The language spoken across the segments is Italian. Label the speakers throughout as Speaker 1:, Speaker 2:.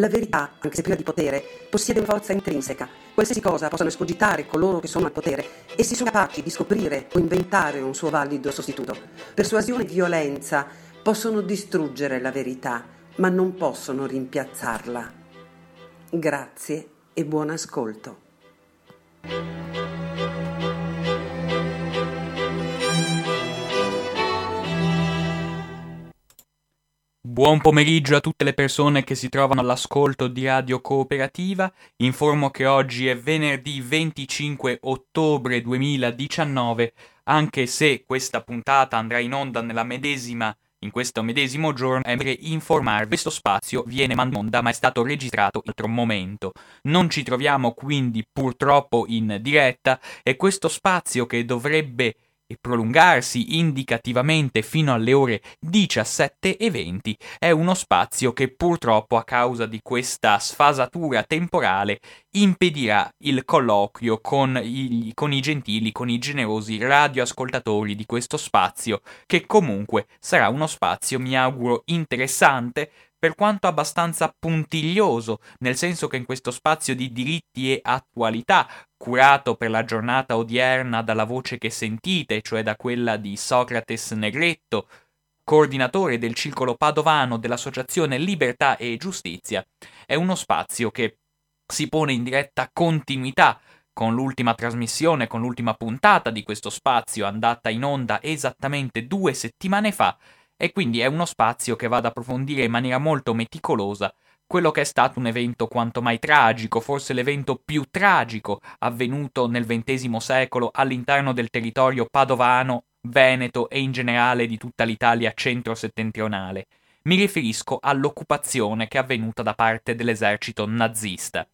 Speaker 1: la verità, anche se priva di potere, possiede una forza intrinseca. Qualsiasi cosa possano escogitare coloro che sono al potere, essi sono capaci di scoprire o inventare un suo valido sostituto. Persuasione e violenza possono distruggere la verità, ma non possono rimpiazzarla. Grazie e buon ascolto.
Speaker 2: Buon pomeriggio a tutte le persone che si trovano all'ascolto di Radio Cooperativa. Informo che oggi è venerdì 25 ottobre 2019, anche se questa puntata andrà in onda nella medesima in questo medesimo giorno è informarvi questo spazio viene mandato ma è stato registrato in altro momento. Non ci troviamo quindi purtroppo in diretta e questo spazio che dovrebbe e prolungarsi indicativamente fino alle ore 17 e 20 è uno spazio che purtroppo a causa di questa sfasatura temporale impedirà il colloquio con i, con i gentili, con i generosi radioascoltatori di questo spazio, che comunque sarà uno spazio, mi auguro, interessante, per quanto abbastanza puntiglioso, nel senso che in questo spazio di diritti e attualità, curato per la giornata odierna dalla voce che sentite, cioè da quella di Socrates Negretto, coordinatore del circolo padovano dell'associazione Libertà e Giustizia, è uno spazio che si pone in diretta continuità con l'ultima trasmissione, con l'ultima puntata di questo spazio andata in onda esattamente due settimane fa e quindi è uno spazio che va ad approfondire in maniera molto meticolosa quello che è stato un evento quanto mai tragico, forse l'evento più tragico avvenuto nel XX secolo all'interno del territorio padovano, veneto e in generale di tutta l'Italia centro-settentrionale. Mi riferisco all'occupazione che è avvenuta da parte dell'esercito nazista.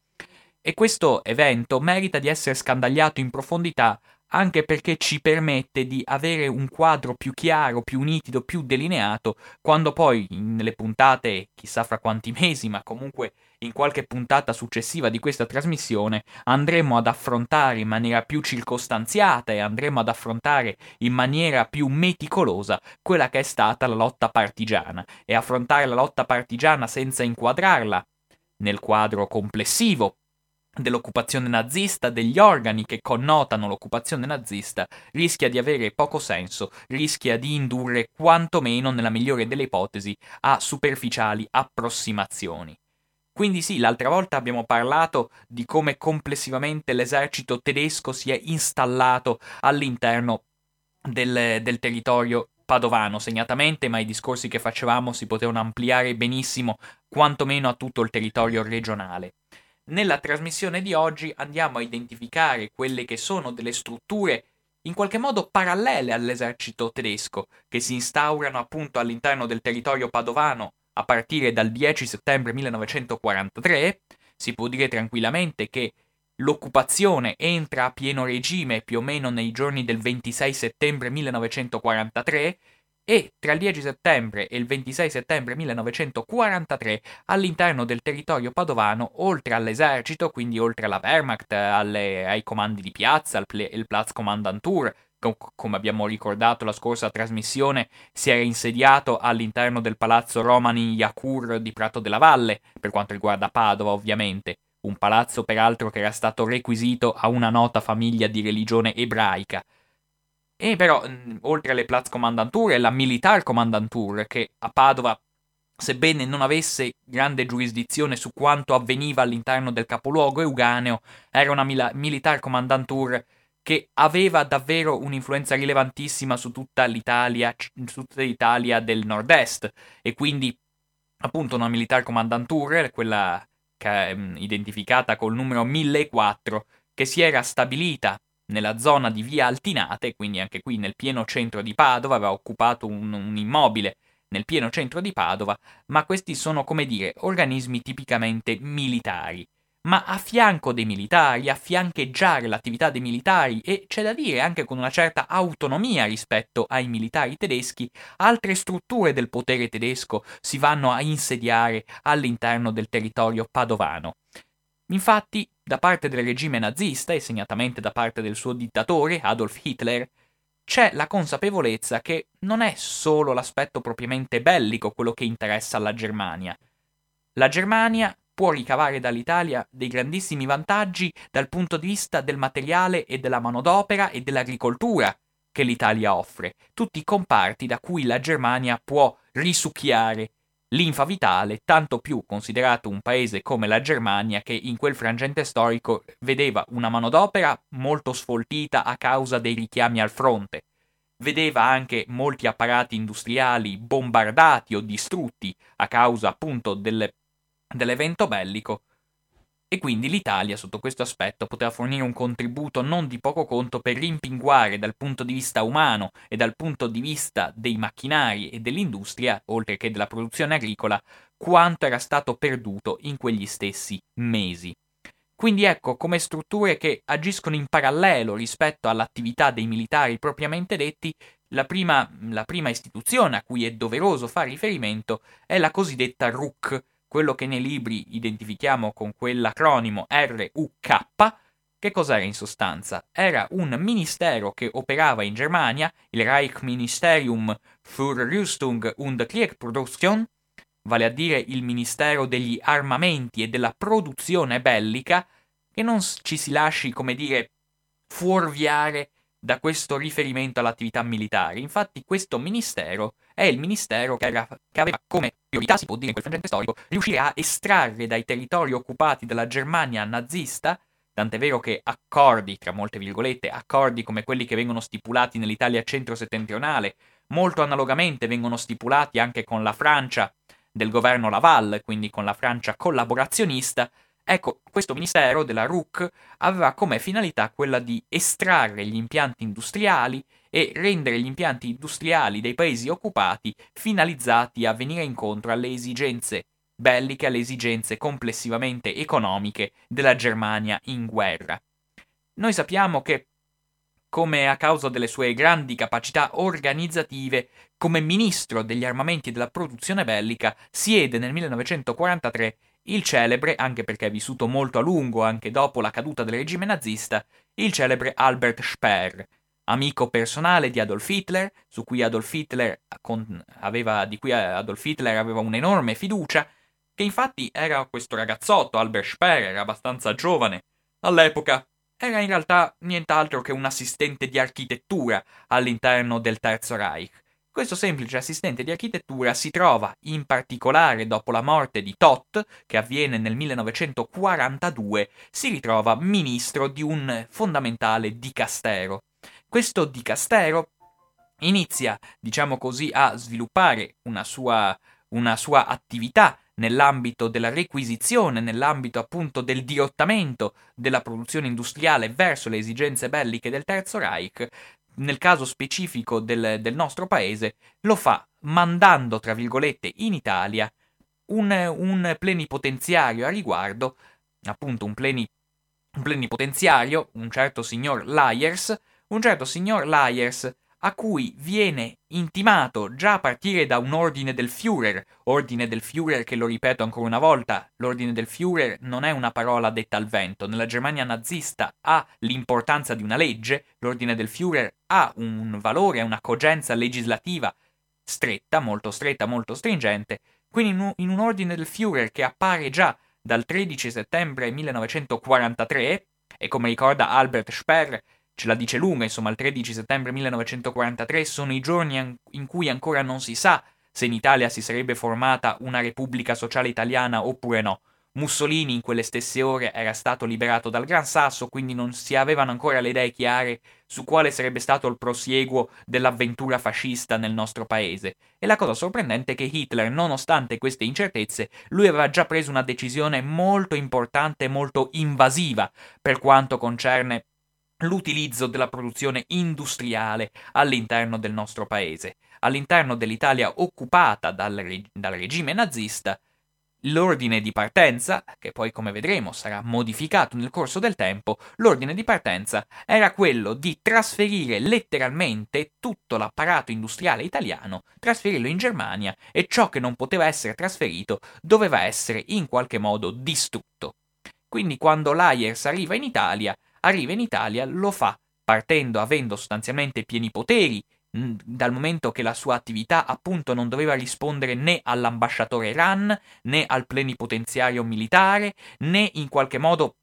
Speaker 2: E questo evento merita di essere scandagliato in profondità anche perché ci permette di avere un quadro più chiaro, più nitido, più delineato, quando poi nelle puntate, chissà fra quanti mesi, ma comunque in qualche puntata successiva di questa trasmissione, andremo ad affrontare in maniera più circostanziata e andremo ad affrontare in maniera più meticolosa quella che è stata la lotta partigiana. E affrontare la lotta partigiana senza inquadrarla nel quadro complessivo dell'occupazione nazista, degli organi che connotano l'occupazione nazista, rischia di avere poco senso, rischia di indurre quantomeno, nella migliore delle ipotesi, a superficiali approssimazioni. Quindi sì, l'altra volta abbiamo parlato di come complessivamente l'esercito tedesco si è installato all'interno del, del territorio padovano segnatamente, ma i discorsi che facevamo si potevano ampliare benissimo quantomeno a tutto il territorio regionale. Nella trasmissione di oggi andiamo a identificare quelle che sono delle strutture in qualche modo parallele all'esercito tedesco, che si instaurano appunto all'interno del territorio padovano a partire dal 10 settembre 1943. Si può dire tranquillamente che l'occupazione entra a pieno regime più o meno nei giorni del 26 settembre 1943 e tra il 10 settembre e il 26 settembre 1943 all'interno del territorio padovano, oltre all'esercito, quindi oltre alla Wehrmacht, alle, ai comandi di piazza, al ple, il Platzkommandantur, com- come abbiamo ricordato la scorsa trasmissione, si era insediato all'interno del palazzo Romani Yakur di Prato della Valle, per quanto riguarda Padova ovviamente, un palazzo peraltro che era stato requisito a una nota famiglia di religione ebraica. E però, oltre alle Platz Kommandantur e la Militar Kommandantur, che a Padova, sebbene non avesse grande giurisdizione su quanto avveniva all'interno del capoluogo euganeo, era una mila- Militar Kommandantur che aveva davvero un'influenza rilevantissima su tutta l'Italia, su tutta l'Italia del nord-est, e quindi appunto una Militar Kommandantur, quella che, mh, identificata col numero 1004, che si era stabilita nella zona di via Altinate, quindi anche qui nel pieno centro di Padova, aveva occupato un, un immobile nel pieno centro di Padova, ma questi sono, come dire, organismi tipicamente militari. ma a fianco dei militari, a fiancheggiare l'attività dei militari e c'è da dire anche con una certa autonomia rispetto ai militari tedeschi, altre strutture del potere tedesco si vanno a insediare all'interno del territorio padovano. Infatti, da parte del regime nazista e segnatamente da parte del suo dittatore Adolf Hitler, c'è la consapevolezza che non è solo l'aspetto propriamente bellico quello che interessa alla Germania. La Germania può ricavare dall'Italia dei grandissimi vantaggi dal punto di vista del materiale e della manodopera e dell'agricoltura che l'Italia offre, tutti comparti da cui la Germania può risucchiare linfa vitale, tanto più considerato un paese come la Germania che in quel frangente storico vedeva una manodopera molto sfoltita a causa dei richiami al fronte, vedeva anche molti apparati industriali bombardati o distrutti a causa appunto delle dell'evento bellico e quindi l'Italia sotto questo aspetto poteva fornire un contributo non di poco conto per rimpinguare dal punto di vista umano e dal punto di vista dei macchinari e dell'industria, oltre che della produzione agricola, quanto era stato perduto in quegli stessi mesi. Quindi ecco come strutture che agiscono in parallelo rispetto all'attività dei militari propriamente detti, la prima, la prima istituzione a cui è doveroso fare riferimento è la cosiddetta RUC, quello che nei libri identifichiamo con quell'acronimo RUK, che cos'era in sostanza? Era un ministero che operava in Germania, il Reichsministerium für Rüstung und Kriegsproduktion, vale a dire il Ministero degli armamenti e della produzione bellica, che non ci si lasci, come dire, fuorviare da questo riferimento all'attività militare. Infatti questo ministero è il ministero che, era, che aveva come priorità, si può dire in quel frangente storico, riuscire a estrarre dai territori occupati dalla Germania nazista tant'è vero che accordi, tra molte virgolette, accordi come quelli che vengono stipulati nell'Italia centro-settentrionale, molto analogamente vengono stipulati anche con la Francia del governo Laval, quindi con la Francia collaborazionista, Ecco, questo ministero della RUC aveva come finalità quella di estrarre gli impianti industriali e rendere gli impianti industriali dei paesi occupati finalizzati a venire incontro alle esigenze belliche, alle esigenze complessivamente economiche della Germania in guerra. Noi sappiamo che come a causa delle sue grandi capacità organizzative, come ministro degli armamenti e della produzione bellica, siede nel 1943 il celebre, anche perché è vissuto molto a lungo anche dopo la caduta del regime nazista, il celebre Albert Speer, amico personale di Adolf Hitler, cui Adolf Hitler aveva, di cui Adolf Hitler aveva un'enorme fiducia, che infatti era questo ragazzotto, Albert Speer, era abbastanza giovane. All'epoca era in realtà nient'altro che un assistente di architettura all'interno del Terzo Reich questo semplice assistente di architettura si trova, in particolare dopo la morte di Tot, che avviene nel 1942, si ritrova ministro di un fondamentale dicastero. Questo dicastero inizia, diciamo così, a sviluppare una sua, una sua attività nell'ambito della requisizione, nell'ambito appunto del dirottamento della produzione industriale verso le esigenze belliche del Terzo Reich, nel caso specifico del, del nostro paese, lo fa mandando, tra virgolette, in Italia un, un plenipotenziario a riguardo, appunto un, pleni, un plenipotenziario, un certo signor Lyers, un certo signor Lyers a cui viene intimato già a partire da un ordine del Führer, ordine del Führer che lo ripeto ancora una volta, l'ordine del Führer non è una parola detta al vento, nella Germania nazista ha l'importanza di una legge, l'ordine del Führer ha un valore, una cogenza legislativa stretta, molto stretta, molto stringente, quindi in un, in un ordine del Führer che appare già dal 13 settembre 1943, e come ricorda Albert Speer, ce la dice lunga, insomma, il 13 settembre 1943 sono i giorni in cui ancora non si sa se in Italia si sarebbe formata una Repubblica Sociale Italiana oppure no. Mussolini in quelle stesse ore era stato liberato dal Gran Sasso, quindi non si avevano ancora le idee chiare su quale sarebbe stato il prosieguo dell'avventura fascista nel nostro paese. E la cosa sorprendente è che Hitler, nonostante queste incertezze, lui aveva già preso una decisione molto importante e molto invasiva per quanto concerne l'utilizzo della produzione industriale all'interno del nostro paese. All'interno dell'Italia occupata dal, dal regime nazista, l'ordine di partenza, che poi come vedremo sarà modificato nel corso del tempo, l'ordine di partenza era quello di trasferire letteralmente tutto l'apparato industriale italiano, trasferirlo in Germania e ciò che non poteva essere trasferito doveva essere in qualche modo distrutto. Quindi quando l'Ayers arriva in Italia, arriva in Italia, lo fa partendo avendo sostanzialmente pieni poteri, dal momento che la sua attività appunto non doveva rispondere né all'ambasciatore Iran, né al plenipotenziario militare, né in qualche modo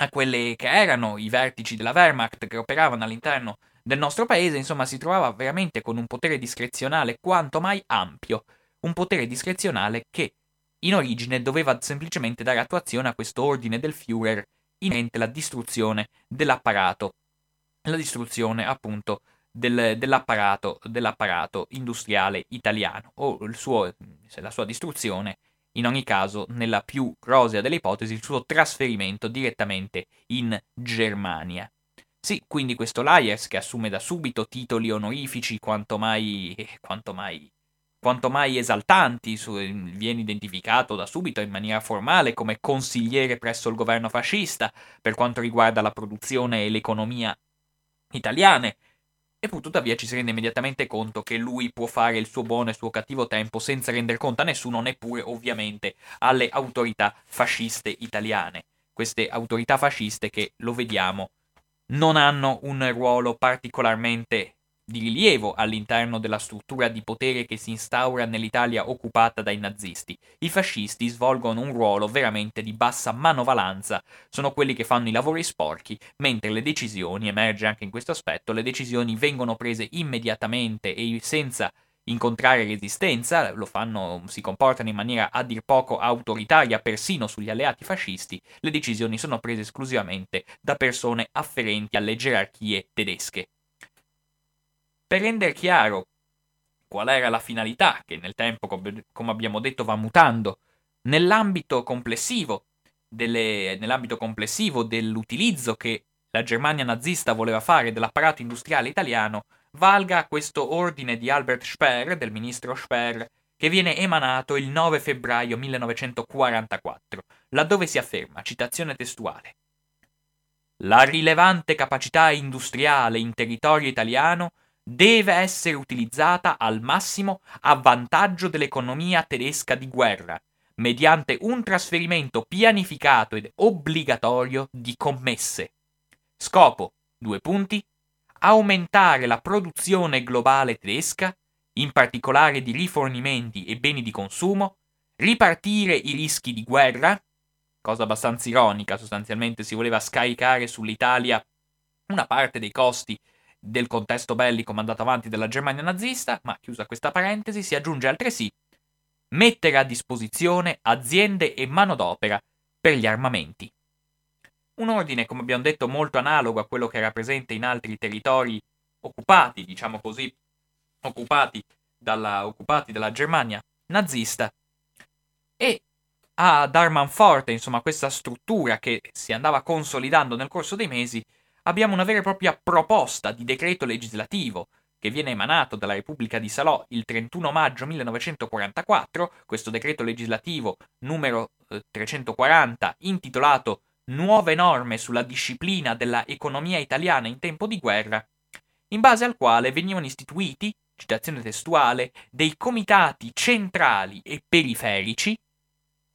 Speaker 2: a quelle che erano i vertici della Wehrmacht che operavano all'interno del nostro paese, insomma si trovava veramente con un potere discrezionale quanto mai ampio, un potere discrezionale che in origine doveva semplicemente dare attuazione a questo ordine del Führer inerente alla distruzione dell'apparato la distruzione appunto del, dell'apparato, dell'apparato, industriale italiano o suo, la sua distruzione, in ogni caso, nella più rosea delle ipotesi, il suo trasferimento direttamente in Germania. Sì, quindi questo Lyers che assume da subito titoli onorifici quanto mai, quanto mai, quanto mai esaltanti, su, viene identificato da subito in maniera formale come consigliere presso il governo fascista per quanto riguarda la produzione e l'economia italiane. E poi tuttavia ci si rende immediatamente conto che lui può fare il suo buono e il suo cattivo tempo senza rendere conto a nessuno, neppure ovviamente alle autorità fasciste italiane. Queste autorità fasciste che, lo vediamo, non hanno un ruolo particolarmente di rilievo all'interno della struttura di potere che si instaura nell'Italia occupata dai nazisti. I fascisti svolgono un ruolo veramente di bassa manovalanza, sono quelli che fanno i lavori sporchi, mentre le decisioni, emerge anche in questo aspetto, le decisioni vengono prese immediatamente e senza incontrare resistenza, fanno, si comportano in maniera a dir poco autoritaria persino sugli alleati fascisti, le decisioni sono prese esclusivamente da persone afferenti alle gerarchie tedesche. Per rendere chiaro qual era la finalità, che nel tempo, come abbiamo detto, va mutando, nell'ambito complessivo, delle, nell'ambito complessivo dell'utilizzo che la Germania nazista voleva fare dell'apparato industriale italiano, valga questo ordine di Albert Speer, del ministro Speer, che viene emanato il 9 febbraio 1944, laddove si afferma, citazione testuale, La rilevante capacità industriale in territorio italiano deve essere utilizzata al massimo a vantaggio dell'economia tedesca di guerra, mediante un trasferimento pianificato ed obbligatorio di commesse. Scopo, due punti, aumentare la produzione globale tedesca, in particolare di rifornimenti e beni di consumo, ripartire i rischi di guerra, cosa abbastanza ironica, sostanzialmente si voleva scaricare sull'Italia una parte dei costi del contesto bellico mandato avanti dalla Germania nazista, ma chiusa questa parentesi, si aggiunge altresì mettere a disposizione aziende e manodopera per gli armamenti. Un ordine, come abbiamo detto, molto analogo a quello che era presente in altri territori occupati, diciamo così, occupati dalla, occupati dalla Germania nazista, e a dar manforte, insomma, questa struttura che si andava consolidando nel corso dei mesi, abbiamo una vera e propria proposta di decreto legislativo che viene emanato dalla Repubblica di Salò il 31 maggio 1944, questo decreto legislativo numero 340 eh, intitolato Nuove norme sulla disciplina della economia italiana in tempo di guerra, in base al quale venivano istituiti, citazione testuale, dei comitati centrali e periferici,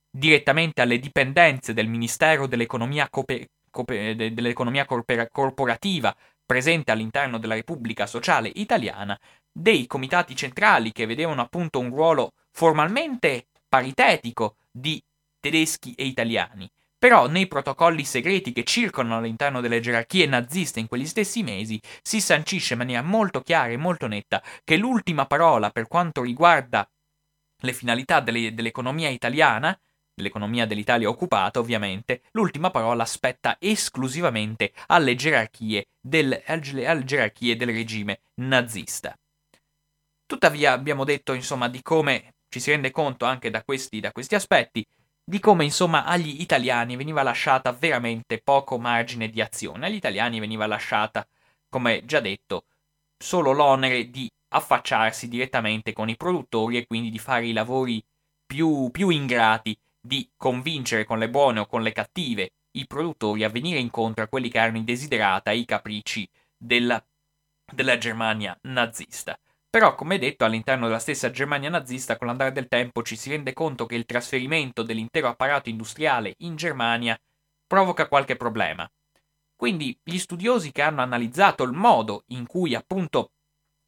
Speaker 2: direttamente alle dipendenze del Ministero dell'Economia Cooper- dell'economia corporativa presente all'interno della Repubblica Sociale Italiana, dei comitati centrali che vedevano appunto un ruolo formalmente paritetico di tedeschi e italiani. Però nei protocolli segreti che circolano all'interno delle gerarchie naziste in quegli stessi mesi si sancisce in maniera molto chiara e molto netta che l'ultima parola per quanto riguarda le finalità delle, dell'economia italiana dell'economia dell'Italia occupata, ovviamente, l'ultima parola spetta esclusivamente alle gerarchie del, alle gerarchie del regime nazista. Tuttavia abbiamo detto, insomma, di come ci si rende conto anche da questi, da questi aspetti, di come, insomma, agli italiani veniva lasciata veramente poco margine di azione. Agli italiani veniva lasciata, come già detto, solo l'onere di affacciarsi direttamente con i produttori e quindi di fare i lavori più, più ingrati di convincere con le buone o con le cattive i produttori a venire incontro a quelli che erano i desiderata e i capricci della, della Germania nazista. Però, come detto, all'interno della stessa Germania nazista, con l'andare del tempo ci si rende conto che il trasferimento dell'intero apparato industriale in Germania provoca qualche problema. Quindi gli studiosi che hanno analizzato il modo in cui appunto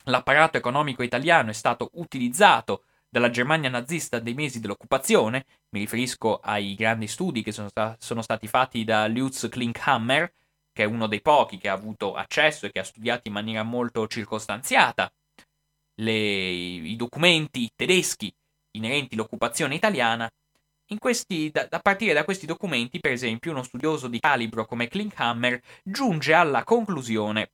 Speaker 2: l'apparato economico italiano è stato utilizzato dalla Germania nazista dei mesi dell'occupazione, mi riferisco ai grandi studi che sono, sta- sono stati fatti da Lutz Klinkhammer, che è uno dei pochi che ha avuto accesso e che ha studiato in maniera molto circostanziata le, i documenti tedeschi inerenti all'occupazione italiana. Questi, da, a partire da questi documenti, per esempio, uno studioso di calibro come Klinkhammer giunge alla conclusione,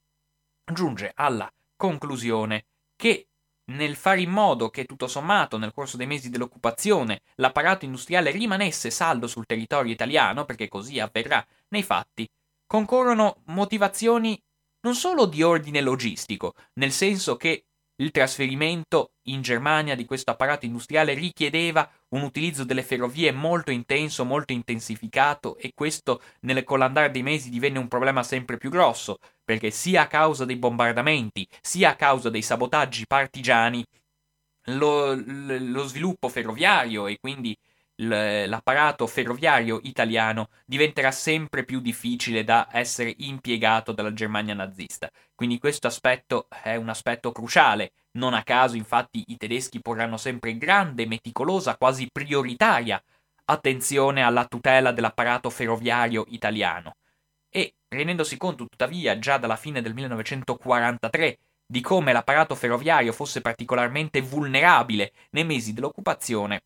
Speaker 2: giunge alla conclusione che nel fare in modo che tutto sommato nel corso dei mesi dell'occupazione l'apparato industriale rimanesse saldo sul territorio italiano, perché così avverrà nei fatti, concorrono motivazioni non solo di ordine logistico, nel senso che il trasferimento in Germania di questo apparato industriale richiedeva un utilizzo delle ferrovie molto intenso, molto intensificato e questo nel, con l'andare dei mesi divenne un problema sempre più grosso, perché sia a causa dei bombardamenti, sia a causa dei sabotaggi partigiani, lo, lo sviluppo ferroviario e quindi l'apparato ferroviario italiano diventerà sempre più difficile da essere impiegato dalla Germania nazista. Quindi questo aspetto è un aspetto cruciale. Non a caso, infatti, i tedeschi porranno sempre grande, meticolosa, quasi prioritaria attenzione alla tutela dell'apparato ferroviario italiano. E rendendosi conto, tuttavia, già dalla fine del 1943 di come l'apparato ferroviario fosse particolarmente vulnerabile nei mesi dell'occupazione,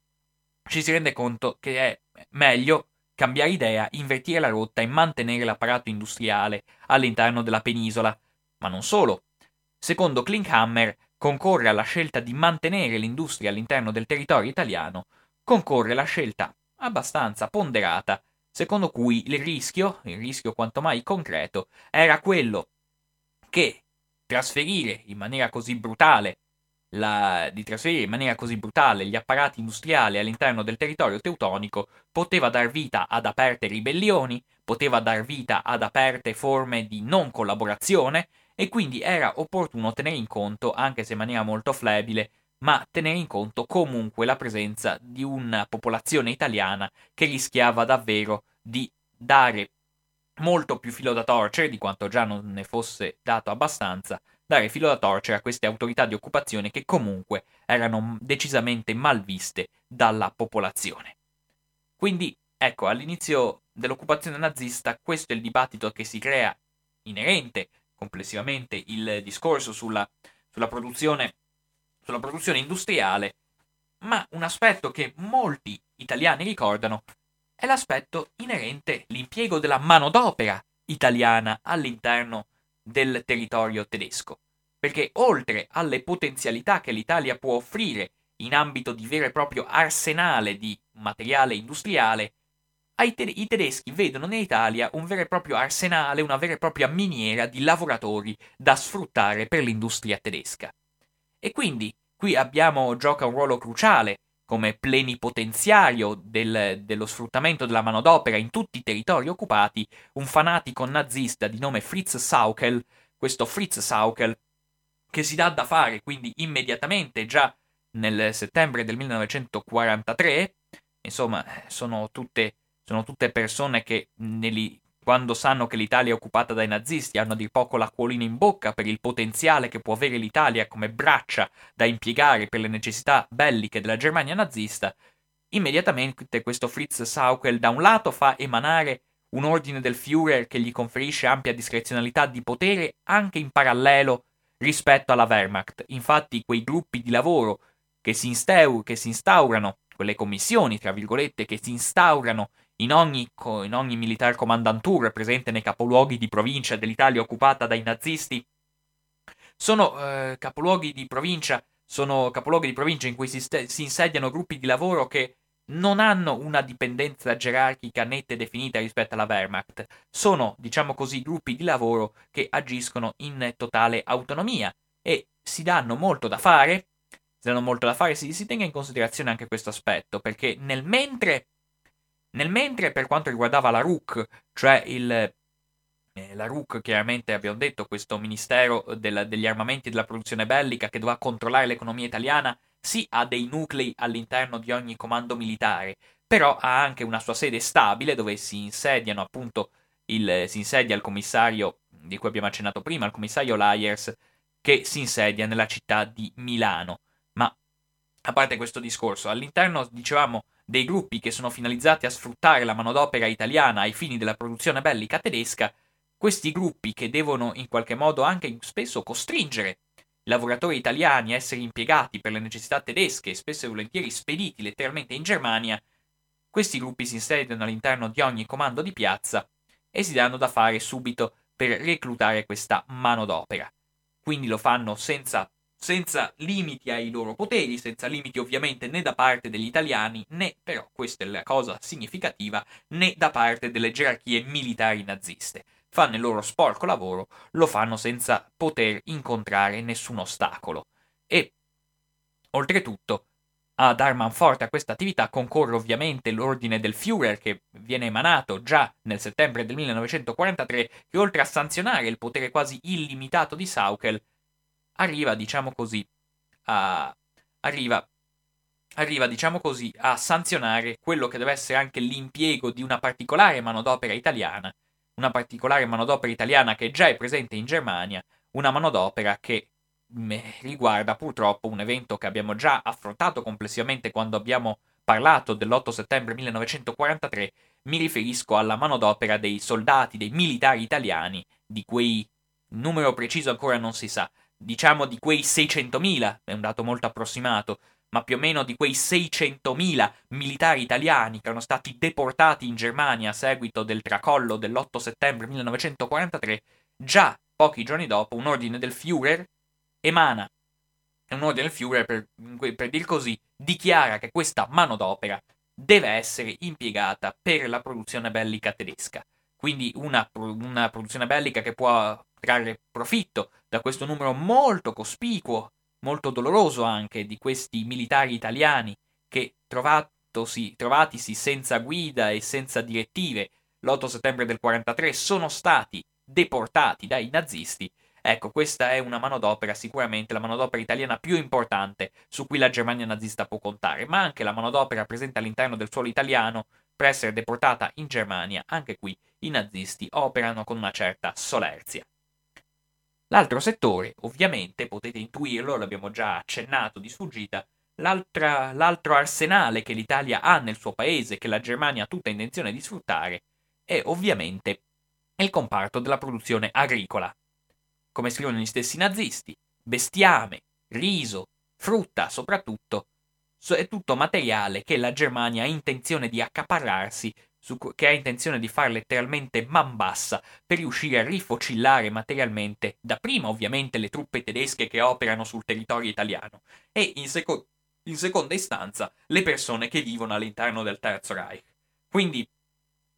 Speaker 2: ci si rende conto che è meglio cambiare idea, invertire la rotta e mantenere l'apparato industriale all'interno della penisola. Ma non solo. Secondo Klinkhammer, concorre alla scelta di mantenere l'industria all'interno del territorio italiano, concorre la scelta abbastanza ponderata, secondo cui il rischio, il rischio quanto mai concreto, era quello che trasferire in maniera così brutale la, di trasferire in maniera così brutale gli apparati industriali all'interno del territorio teutonico poteva dar vita ad aperte ribellioni, poteva dar vita ad aperte forme di non collaborazione e quindi era opportuno tenere in conto, anche se in maniera molto flebile, ma tenere in conto comunque la presenza di una popolazione italiana che rischiava davvero di dare molto più filo da torcere di quanto già non ne fosse dato abbastanza dare filo da torcere a queste autorità di occupazione che comunque erano decisamente malviste dalla popolazione. Quindi, ecco, all'inizio dell'occupazione nazista questo è il dibattito che si crea inerente complessivamente il discorso sulla, sulla, produzione, sulla produzione industriale, ma un aspetto che molti italiani ricordano è l'aspetto inerente l'impiego della manodopera italiana all'interno del territorio tedesco, perché oltre alle potenzialità che l'Italia può offrire in ambito di vero e proprio arsenale di materiale industriale, i tedeschi vedono in Italia un vero e proprio arsenale, una vera e propria miniera di lavoratori da sfruttare per l'industria tedesca. E quindi qui abbiamo gioca un ruolo cruciale come plenipotenziario del, dello sfruttamento della manodopera in tutti i territori occupati, un fanatico nazista di nome Fritz Saukel, questo Fritz Saukel, che si dà da fare quindi immediatamente già nel settembre del 1943, insomma sono tutte, sono tutte persone che negli, quando sanno che l'Italia è occupata dai nazisti, hanno a dir poco l'acquolina in bocca per il potenziale che può avere l'Italia come braccia da impiegare per le necessità belliche della Germania nazista, immediatamente questo Fritz Saukel da un lato fa emanare un ordine del Führer che gli conferisce ampia discrezionalità di potere anche in parallelo rispetto alla Wehrmacht. Infatti quei gruppi di lavoro che si, instaur- che si instaurano, quelle commissioni, tra virgolette, che si instaurano in ogni, in ogni militare commandantur presente nei capoluoghi di provincia dell'Italia occupata dai nazisti, sono eh, capoluoghi di provincia sono capoluoghi di provincia in cui si, si, insediano gruppi di lavoro che non hanno una dipendenza gerarchica netta e definita rispetto alla Wehrmacht. Sono, diciamo così, gruppi di lavoro che agiscono in totale autonomia e si danno molto da fare. Si danno molto da fare, si, si tenga in considerazione anche questo aspetto, perché nel mentre Nel mentre, per quanto riguardava la RUC, cioè il, eh, la RUC, chiaramente abbiamo detto, questo ministero del, degli armamenti e della produzione bellica che doveva controllare l'economia italiana, sì ha dei nuclei all'interno di ogni comando militare, però ha anche una sua sede stabile dove si insediano appunto il, si insedia il commissario di cui abbiamo accennato prima, il commissario Lyers, che si insedia nella città di Milano. Ma a parte questo discorso, all'interno, dicevamo, dei gruppi che sono finalizzati a sfruttare la manodopera italiana ai fini della produzione bellica tedesca, questi gruppi che devono in qualche modo anche spesso costringere i lavoratori italiani a essere impiegati per le necessità tedesche e spesso e volentieri spediti letteralmente in Germania, questi gruppi si insediano all'interno di ogni comando di piazza e si danno da fare subito per reclutare questa manodopera. Quindi lo fanno senza, senza limiti ai loro poteri, senza limiti ovviamente né da parte degli italiani, né però, questa è la cosa significativa, né da parte delle gerarchie militari naziste fanno il loro sporco lavoro, lo fanno senza poter incontrare nessun ostacolo. E, oltretutto, a dar manforte a questa attività concorre ovviamente l'ordine del Führer che viene emanato già nel settembre del 1943 che oltre a sanzionare il potere quasi illimitato di Saukel arriva, diciamo così, a arriva arriva, diciamo così, a sanzionare quello che deve essere anche l'impiego di una particolare manodopera italiana una particolare manodopera italiana che già è presente in Germania, una manodopera che mm, riguarda purtroppo un evento che abbiamo già affrontato complessivamente quando abbiamo parlato dell'8 settembre 1943, mi riferisco alla manodopera dei soldati, dei militari italiani, di quei numero preciso ancora non si sa, diciamo di quei 600.000, è un dato molto approssimato, ma più o meno di quei 600.000 militari italiani che erano stati deportati in Germania a seguito del tracollo dell'8 settembre 1943, già pochi giorni dopo un ordine del Führer emana. Un ordine del Führer, per, per dir così, dichiara che questa manodopera deve essere impiegata per la produzione bellica tedesca. Quindi una, una produzione bellica che può trarre profitto da questo numero molto cospicuo molto doloroso anche di questi militari italiani che trovatosi, trovatisi senza guida e senza direttive l'8 settembre del 43 sono stati deportati dai nazisti. Ecco, questa è una manodopera, sicuramente la manodopera italiana più importante su cui la Germania nazista può contare, ma anche la manodopera presente all'interno del suolo italiano per essere deportata in Germania, anche qui i nazisti operano con una certa solerzia. L'altro settore, ovviamente, potete intuirlo, l'abbiamo già accennato di sfuggita, l'altro arsenale che l'Italia ha nel suo paese, che la Germania ha tutta intenzione di sfruttare, è ovviamente il comparto della produzione agricola. Come scrivono gli stessi nazisti, bestiame, riso, frutta soprattutto, è tutto materiale che la Germania ha intenzione di accaparrarsi su, che ha intenzione di fare letteralmente man bassa per riuscire a rifocillare materialmente, dapprima ovviamente le truppe tedesche che operano sul territorio italiano e in, seco- in seconda istanza le persone che vivono all'interno del Terzo Reich. Quindi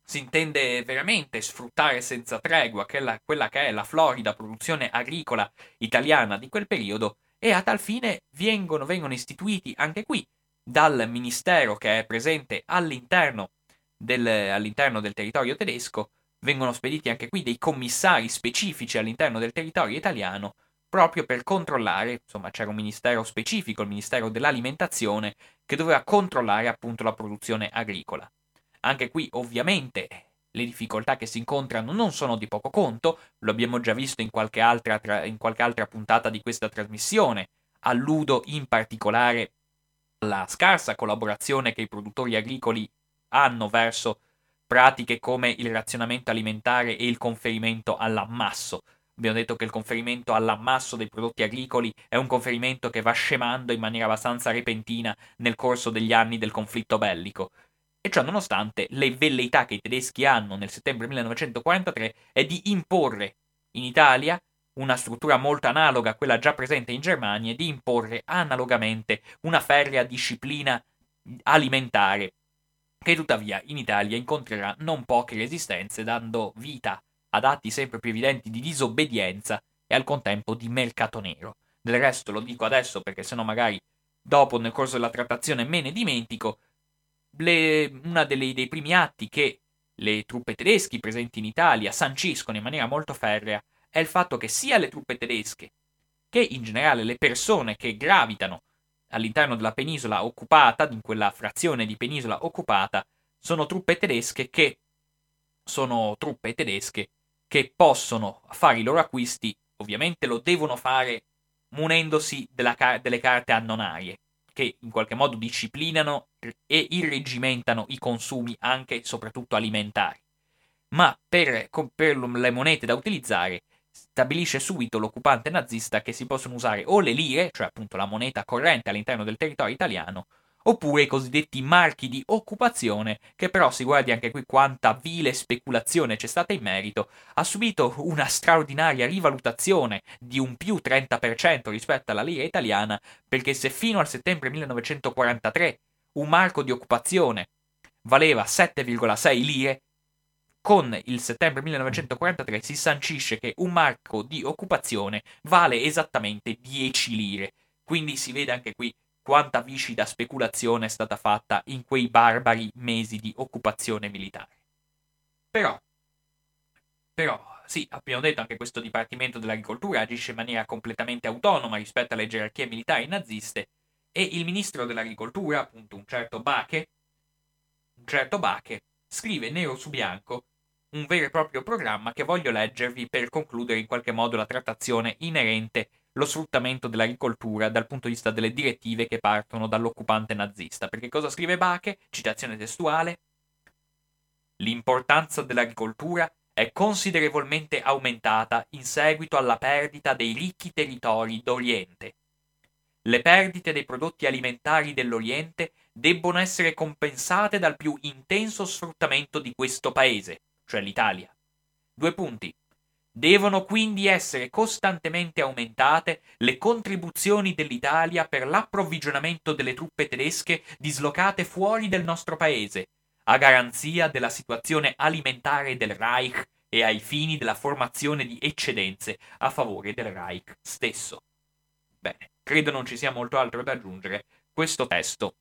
Speaker 2: si intende veramente sfruttare senza tregua quella, quella che è la florida produzione agricola italiana di quel periodo e a tal fine vengono, vengono istituiti anche qui dal ministero che è presente all'interno del, all'interno del territorio tedesco, vengono spediti anche qui dei commissari specifici all'interno del territorio italiano proprio per controllare, insomma c'era un ministero specifico, il Ministero dell'Alimentazione, che doveva controllare appunto la produzione agricola. Anche qui ovviamente le difficoltà che si incontrano non sono di poco conto, lo abbiamo già visto in qualche altra, tra- in qualche altra puntata di questa trasmissione, alludo in particolare alla scarsa collaborazione che i produttori agricoli hanno verso pratiche come il razionamento alimentare e il conferimento all'ammasso. Abbiamo detto che il conferimento all'ammasso dei prodotti agricoli è un conferimento che va scemando in maniera abbastanza repentina nel corso degli anni del conflitto bellico. E ciò nonostante, le velleità che i tedeschi hanno nel settembre 1943 è di imporre in Italia una struttura molto analoga a quella già presente in Germania e di imporre analogamente una ferrea disciplina alimentare che tuttavia in Italia incontrerà non poche resistenze, dando vita ad atti sempre più evidenti di disobbedienza e al contempo di mercato nero. Del resto lo dico adesso perché sennò magari dopo nel corso della trattazione me ne dimentico, uno dei primi atti che le truppe tedesche presenti in Italia sanciscono in maniera molto ferrea è il fatto che sia le truppe tedesche che in generale le persone che gravitano all'interno della penisola occupata, in quella frazione di penisola occupata, sono truppe tedesche che sono truppe tedesche che possono fare i loro acquisti, ovviamente lo devono fare munendosi car- delle carte annonarie, che in qualche modo disciplinano e irregimentano i consumi anche e soprattutto alimentari. Ma per, per le monete da utilizzare stabilisce subito l'occupante nazista che si possono usare o le lire, cioè appunto la moneta corrente all'interno del territorio italiano, oppure i cosiddetti marchi di occupazione, che però si guardi anche qui quanta vile speculazione c'è stata in merito, ha subito una straordinaria rivalutazione di un più 30% rispetto alla lira italiana, perché se fino al settembre 1943 un marco di occupazione valeva 7,6 lire, con il settembre 1943 si sancisce che un marco di occupazione vale esattamente 10 lire. Quindi si vede anche qui quanta viscida speculazione è stata fatta in quei barbari mesi di occupazione militare. Però, però, sì, abbiamo detto anche questo Dipartimento dell'Agricoltura agisce in maniera completamente autonoma rispetto alle gerarchie militari naziste e il ministro dell'Agricoltura, appunto un certo Bache, un certo Bache, scrive nero su bianco un vero e proprio programma che voglio leggervi per concludere in qualche modo la trattazione inerente lo sfruttamento dell'agricoltura dal punto di vista delle direttive che partono dall'occupante nazista. Perché cosa scrive Bache? Citazione testuale. L'importanza dell'agricoltura è considerevolmente aumentata in seguito alla perdita dei ricchi territori d'Oriente. Le perdite dei prodotti alimentari dell'Oriente debbono essere compensate dal più intenso sfruttamento di questo paese, cioè l'Italia. Due punti. Devono quindi essere costantemente aumentate le contribuzioni dell'Italia per l'approvvigionamento delle truppe tedesche dislocate fuori del nostro paese, a garanzia della situazione alimentare del Reich e ai fini della formazione di eccedenze a favore del Reich stesso. Bene, credo non ci sia molto altro da aggiungere. Questo testo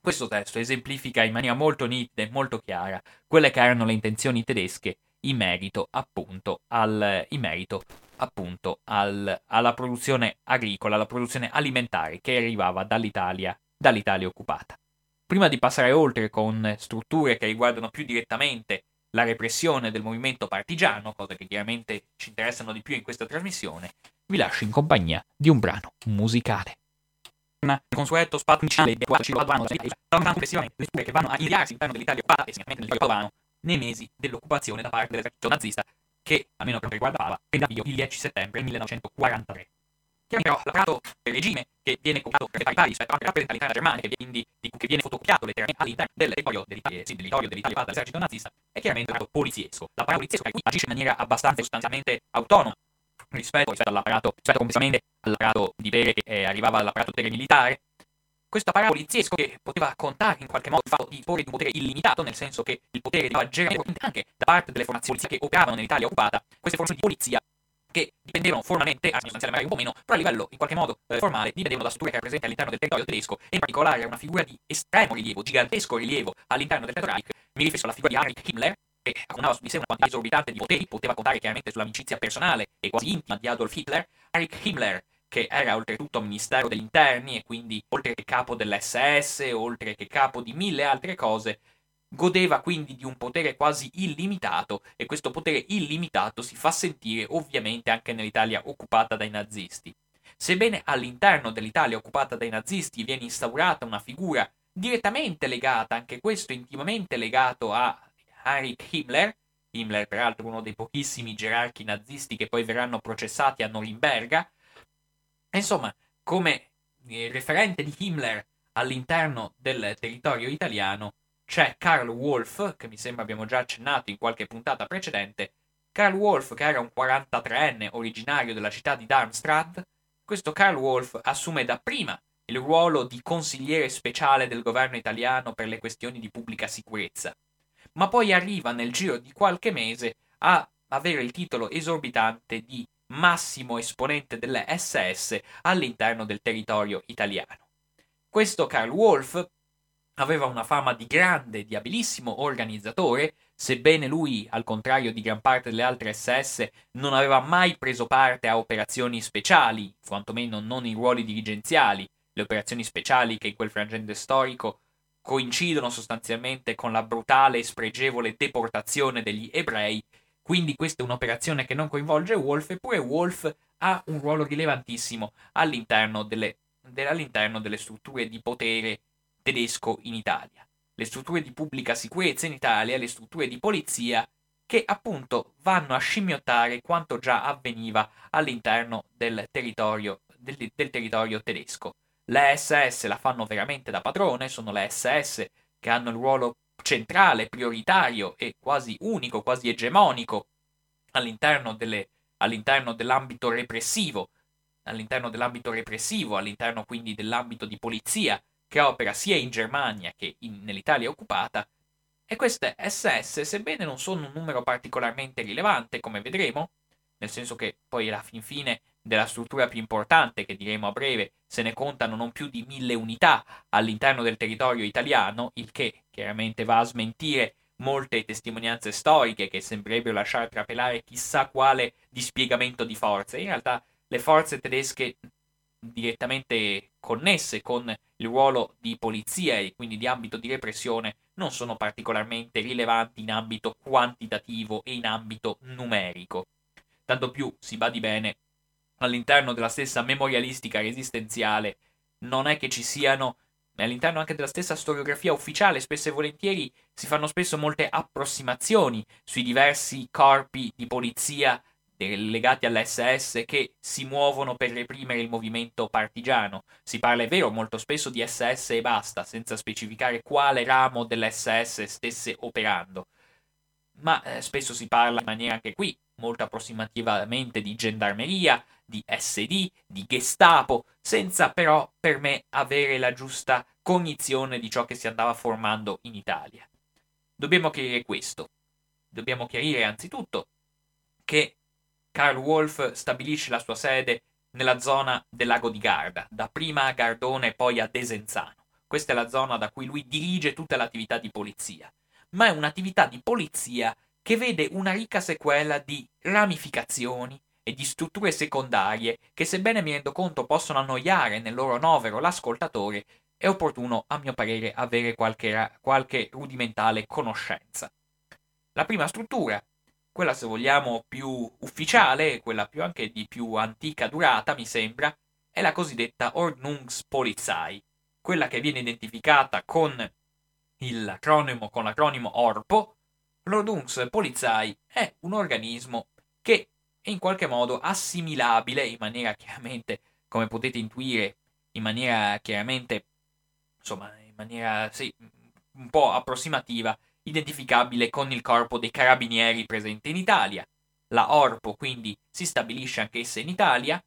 Speaker 2: questo testo esemplifica in maniera molto nitida e molto chiara quelle che erano le intenzioni tedesche in merito appunto, al, in merito, appunto al, alla produzione agricola, alla produzione alimentare che arrivava dall'Italia, dall'Italia occupata. Prima di passare oltre con strutture che riguardano più direttamente la repressione del movimento partigiano, cose che chiaramente ci interessano di più in questa trasmissione, vi lascio in compagnia di un brano musicale. Il consueto spazio iniziale di Guadaci Padovano sta complessivamente le strutture che vanno a inviarsi all'interno dell'Italia occupata e segnatamente nel territorio padovano nei mesi dell'occupazione da parte dell'esercito nazista che, almeno per quanto riguarda Pava, prende avvio il 10 settembre 1943. Chiaramente però l'apparato del regime che viene copiato per pari pari rispetto anche alla rappresentalità germanica e quindi di, che viene fotocopiato letteralmente all'interno del territorio dell'Italia, sì, dell'Italia, dell'Italia fatta dall'esercito nazista è chiaramente l'apparato poliziesco. L'apparato poliziesco che agisce in maniera abbastanza sostanzialmente autonoma rispetto, rispetto all'apparato, rispetto complessivamente all'apparato di Bere che eh, arrivava dall'apparato militare questo apparato poliziesco che poteva contare in qualche modo il fatto di porre di un potere illimitato, nel senso che il potere arrivava generalmente anche da parte delle formazioni che operavano nell'Italia occupata, queste formazioni di polizia che dipendevano formalmente, a sostanziale magari un po' meno, però a livello in qualche modo eh, formale dipendevano da strutture che erano presenti all'interno del territorio tedesco e in particolare una figura di estremo rilievo, gigantesco rilievo all'interno del territorio Reich, mi riferisco alla figura di Heinrich Himmler, che accumulava su di sé una quantità esorbitante di poteri, poteva contare chiaramente sull'amicizia personale e quasi intima di Adolf Hitler, Heinrich Himmler che era oltretutto Ministero degli Interni e quindi oltre che capo dell'SS, oltre che capo di mille altre cose, godeva quindi di un potere quasi illimitato e questo potere illimitato si fa sentire ovviamente anche nell'Italia occupata dai nazisti. Sebbene all'interno dell'Italia occupata dai nazisti viene instaurata una figura direttamente legata, anche questo intimamente legato a Heinrich Himmler, Himmler peraltro uno dei pochissimi gerarchi nazisti che poi verranno processati a Norimberga, Insomma, come eh, referente di Himmler all'interno del territorio italiano c'è Karl Wolff, che mi sembra abbiamo già accennato in qualche puntata precedente. Karl Wolff, che era un 43enne originario della città di Darmstadt, questo Karl Wolff assume dapprima il ruolo di consigliere speciale del governo italiano per le questioni di pubblica sicurezza, ma poi arriva nel giro di qualche mese a avere il titolo esorbitante di massimo esponente delle SS all'interno del territorio italiano. Questo Karl Wolff aveva una fama di grande, di abilissimo organizzatore, sebbene lui, al contrario di gran parte delle altre SS, non aveva mai preso parte a operazioni speciali, quantomeno non in ruoli dirigenziali, le operazioni speciali che in quel frangente storico coincidono sostanzialmente con la brutale e spregevole deportazione degli ebrei, quindi questa è un'operazione che non coinvolge Wolf, eppure Wolf ha un ruolo rilevantissimo all'interno delle, de, all'interno delle strutture di potere tedesco in Italia. Le strutture di pubblica sicurezza in Italia, le strutture di polizia, che appunto vanno a scimmiottare quanto già avveniva all'interno del territorio, del, del territorio tedesco. Le SS la fanno veramente da padrone, sono le SS che hanno il ruolo centrale, prioritario e quasi unico, quasi egemonico all'interno, delle, all'interno dell'ambito repressivo, all'interno dell'ambito repressivo, all'interno quindi dell'ambito di polizia che opera sia in Germania che in, nell'Italia occupata, e queste SS, sebbene non sono un numero particolarmente rilevante, come vedremo, nel senso che poi alla fin fine della struttura più importante, che diremo a breve, se ne contano non più di mille unità all'interno del territorio italiano, il che chiaramente va a smentire molte testimonianze storiche che sembrerebbero lasciare trapelare chissà quale dispiegamento di forze. In realtà le forze tedesche direttamente connesse con il ruolo di polizia e quindi di ambito di repressione non sono particolarmente rilevanti in ambito quantitativo e in ambito numerico. Tanto più, si badi bene, all'interno della stessa memorialistica resistenziale non è che ci siano all'interno anche della stessa storiografia ufficiale spesso e volentieri si fanno spesso molte approssimazioni sui diversi corpi di polizia legati all'SS che si muovono per reprimere il movimento partigiano. Si parla, è vero, molto spesso di SS e basta, senza specificare quale ramo dell'SS stesse operando. Ma eh, spesso si parla in maniera anche qui molto approssimativamente di gendarmeria, di SD, di Gestapo, senza però per me avere la giusta cognizione di ciò che si andava formando in Italia. Dobbiamo chiarire questo. Dobbiamo chiarire anzitutto che Karl Wolf stabilisce la sua sede nella zona del lago di Garda, dapprima a Gardone e poi a Desenzano. Questa è la zona da cui lui dirige tutta l'attività di polizia, ma è un'attività di polizia che vede una ricca sequela di ramificazioni e di strutture secondarie che, sebbene mi rendo conto possono annoiare nel loro novero l'ascoltatore, è opportuno, a mio parere, avere qualche, qualche rudimentale conoscenza. La prima struttura quella se vogliamo più ufficiale, quella più anche di più antica durata, mi sembra, è la cosiddetta Ordnungspolizei, quella che viene identificata con l'acronimo, con l'acronimo ORPO. L'Ordnungspolizei è un organismo che è in qualche modo assimilabile in maniera chiaramente, come potete intuire, in maniera chiaramente, insomma, in maniera sì, un po' approssimativa identificabile con il corpo dei carabinieri presente in Italia. La Orpo quindi si stabilisce anch'essa in Italia.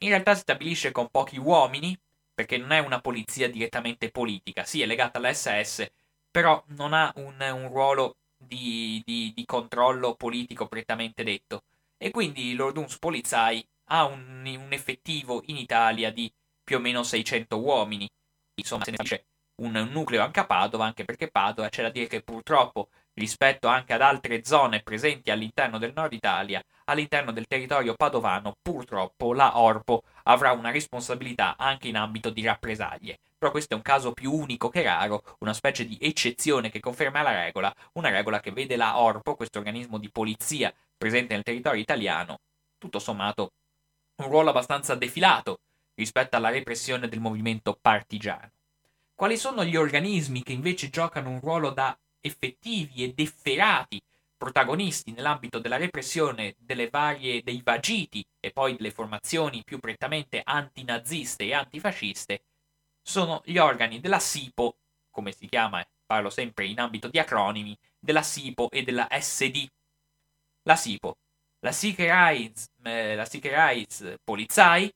Speaker 2: In realtà si stabilisce con pochi uomini, perché non è una polizia direttamente politica, sì è legata alla SS, però non ha un, un ruolo di, di, di, controllo politico prettamente detto. E quindi l'Orduns Polizei ha un, un effettivo in Italia di più o meno 600 uomini. Insomma, se ne dice un nucleo anche a Padova, anche perché Padova c'è da dire che purtroppo rispetto anche ad altre zone presenti all'interno del nord Italia, all'interno del territorio padovano, purtroppo la Orpo avrà una responsabilità anche in ambito di rappresaglie. Però questo è un caso più unico che raro, una specie di eccezione che conferma la regola, una regola che vede la Orpo, questo organismo di polizia presente nel territorio italiano, tutto sommato un ruolo abbastanza defilato rispetto alla repressione del movimento partigiano. Quali sono gli organismi che invece giocano un ruolo da effettivi ed efferati protagonisti nell'ambito della repressione delle varie dei vagiti e poi delle formazioni più prettamente antinaziste e antifasciste sono gli organi della SIPO, come si chiama, parlo sempre in ambito di acronimi, della SIPO e della SD. La SIPO, la Sicherheits, eh, la Sicherheits Polizei,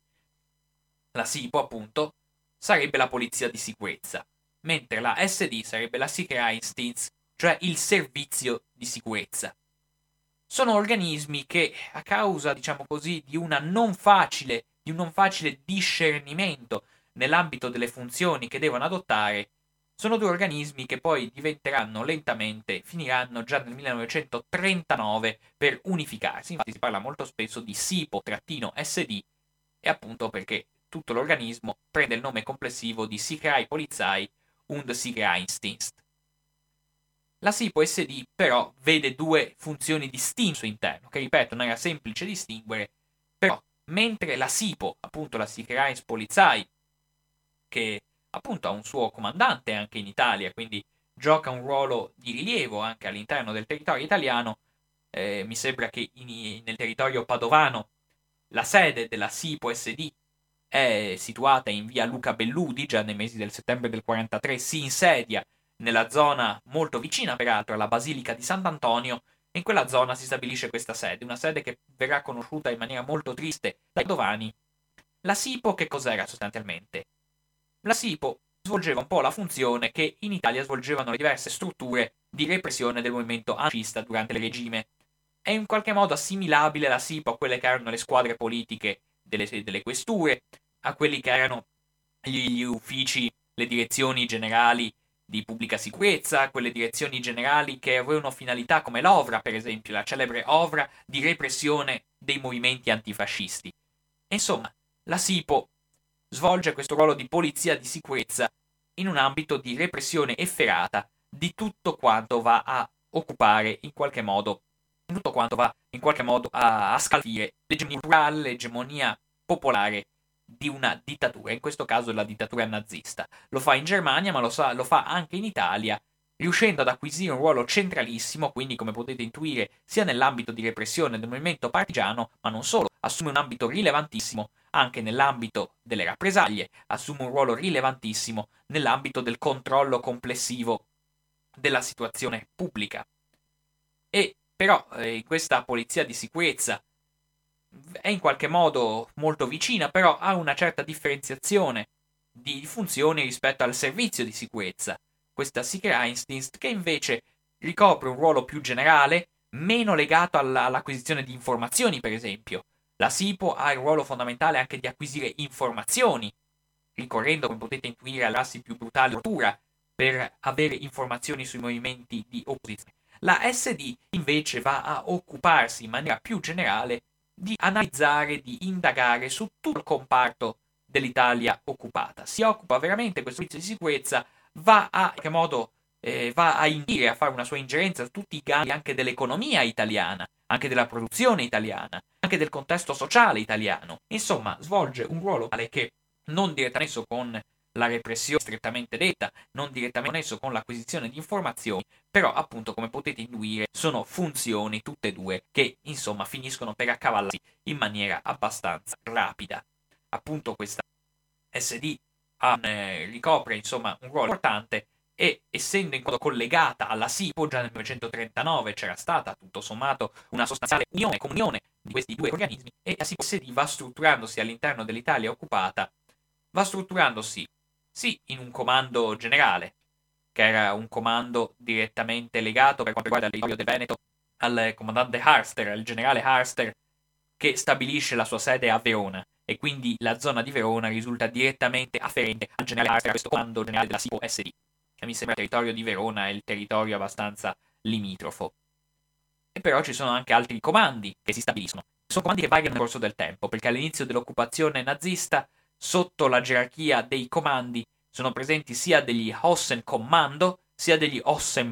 Speaker 2: la SIPO appunto, sarebbe la polizia di sicurezza, mentre la SD sarebbe la Sicherheitsdienst, cioè il servizio di sicurezza. Sono organismi che, a causa, diciamo così, di, non facile, di un non facile discernimento nell'ambito delle funzioni che devono adottare, sono due organismi che poi diventeranno lentamente, finiranno già nel 1939 per unificarsi. Infatti si parla molto spesso di SIPO-SD e appunto perché tutto l'organismo prende il nome complessivo di Sicherheit Polizei und Sicherheitsdienst. La SIPO-SD però vede due funzioni distinte al suo interno, che ripeto non era semplice distinguere, però mentre la SIPO, appunto la Sicherheitspolizei, che appunto ha un suo comandante anche in Italia, quindi gioca un ruolo di rilievo anche all'interno del territorio italiano. Eh, mi sembra che in, nel territorio padovano la sede della SIPO SD è situata in via Luca Belludi, già nei mesi del settembre del 43 si insedia nella zona molto vicina peraltro alla Basilica di Sant'Antonio e in quella zona si stabilisce questa sede, una sede che verrà conosciuta in maniera molto triste dai padovani. La SIPO che cos'era sostanzialmente? La SIPO svolgeva un po' la funzione che in Italia svolgevano le diverse strutture di repressione del movimento anarchista durante il regime. È in qualche modo assimilabile la SIPO a quelle che erano le squadre politiche delle, delle questure, a quelli che erano gli, gli uffici, le direzioni generali di pubblica sicurezza, quelle direzioni generali che avevano finalità come l'OVRA, per esempio, la celebre OVRA di repressione dei movimenti antifascisti. Insomma, la SIPO svolge questo ruolo di polizia di sicurezza in un ambito di repressione efferata di tutto quanto va a occupare in qualche modo, tutto quanto va in qualche modo a, a scalfire l'egemonia culturale, l'egemonia popolare di una dittatura, in questo caso la dittatura nazista. Lo fa in Germania, ma lo, sa, lo fa anche in Italia, riuscendo ad acquisire un ruolo centralissimo, quindi come potete intuire, sia nell'ambito di repressione del movimento partigiano, ma non solo, assume un ambito rilevantissimo anche nell'ambito delle rappresaglie, assume un ruolo rilevantissimo nell'ambito del controllo complessivo della situazione pubblica. E però eh, questa polizia di sicurezza è in qualche modo molto vicina, però ha una certa differenziazione di funzioni rispetto al servizio di sicurezza, questa Sicherheitsdienst che invece ricopre un ruolo più generale, meno legato alla, all'acquisizione di informazioni, per esempio, la SIPO ha il ruolo fondamentale anche di acquisire informazioni, ricorrendo, come potete intuire, all'assi più brutale tortura per avere informazioni sui movimenti di opposizione. La SD invece va a occuparsi in maniera più generale di analizzare, di indagare su tutto il comparto dell'Italia occupata. Si occupa veramente, questo servizio di sicurezza va a, in qualche modo, eh, va a indire, a fare una sua ingerenza su tutti i gangli anche dell'economia italiana, anche della produzione italiana, anche del contesto sociale italiano. Insomma, svolge un ruolo tale che non direttamente con la repressione strettamente detta, non direttamente connesso con l'acquisizione di informazioni, però appunto come potete intuire sono funzioni tutte e due che insomma finiscono per accavallarsi in maniera abbastanza rapida. Appunto questa SD um, eh, ricopre insomma un ruolo importante e essendo in modo collegata alla SIPO già nel 1939 c'era stata tutto sommato una sostanziale unione, comunione di questi due organismi e la SIPO SD va strutturandosi all'interno dell'Italia occupata, va strutturandosi sì in un comando generale, che era un comando direttamente legato per quanto riguarda il territorio del Veneto al comandante Harster, al generale Harster, che stabilisce la sua sede a Verona. E quindi la zona di Verona risulta direttamente afferente al generale Harster, a questo comando generale della SIPO SD mi sembra il territorio di Verona è il territorio abbastanza limitrofo. E però ci sono anche altri comandi che si stabiliscono. Sono comandi che variano nel corso del tempo, perché all'inizio dell'occupazione nazista, sotto la gerarchia dei comandi, sono presenti sia degli Kommando sia degli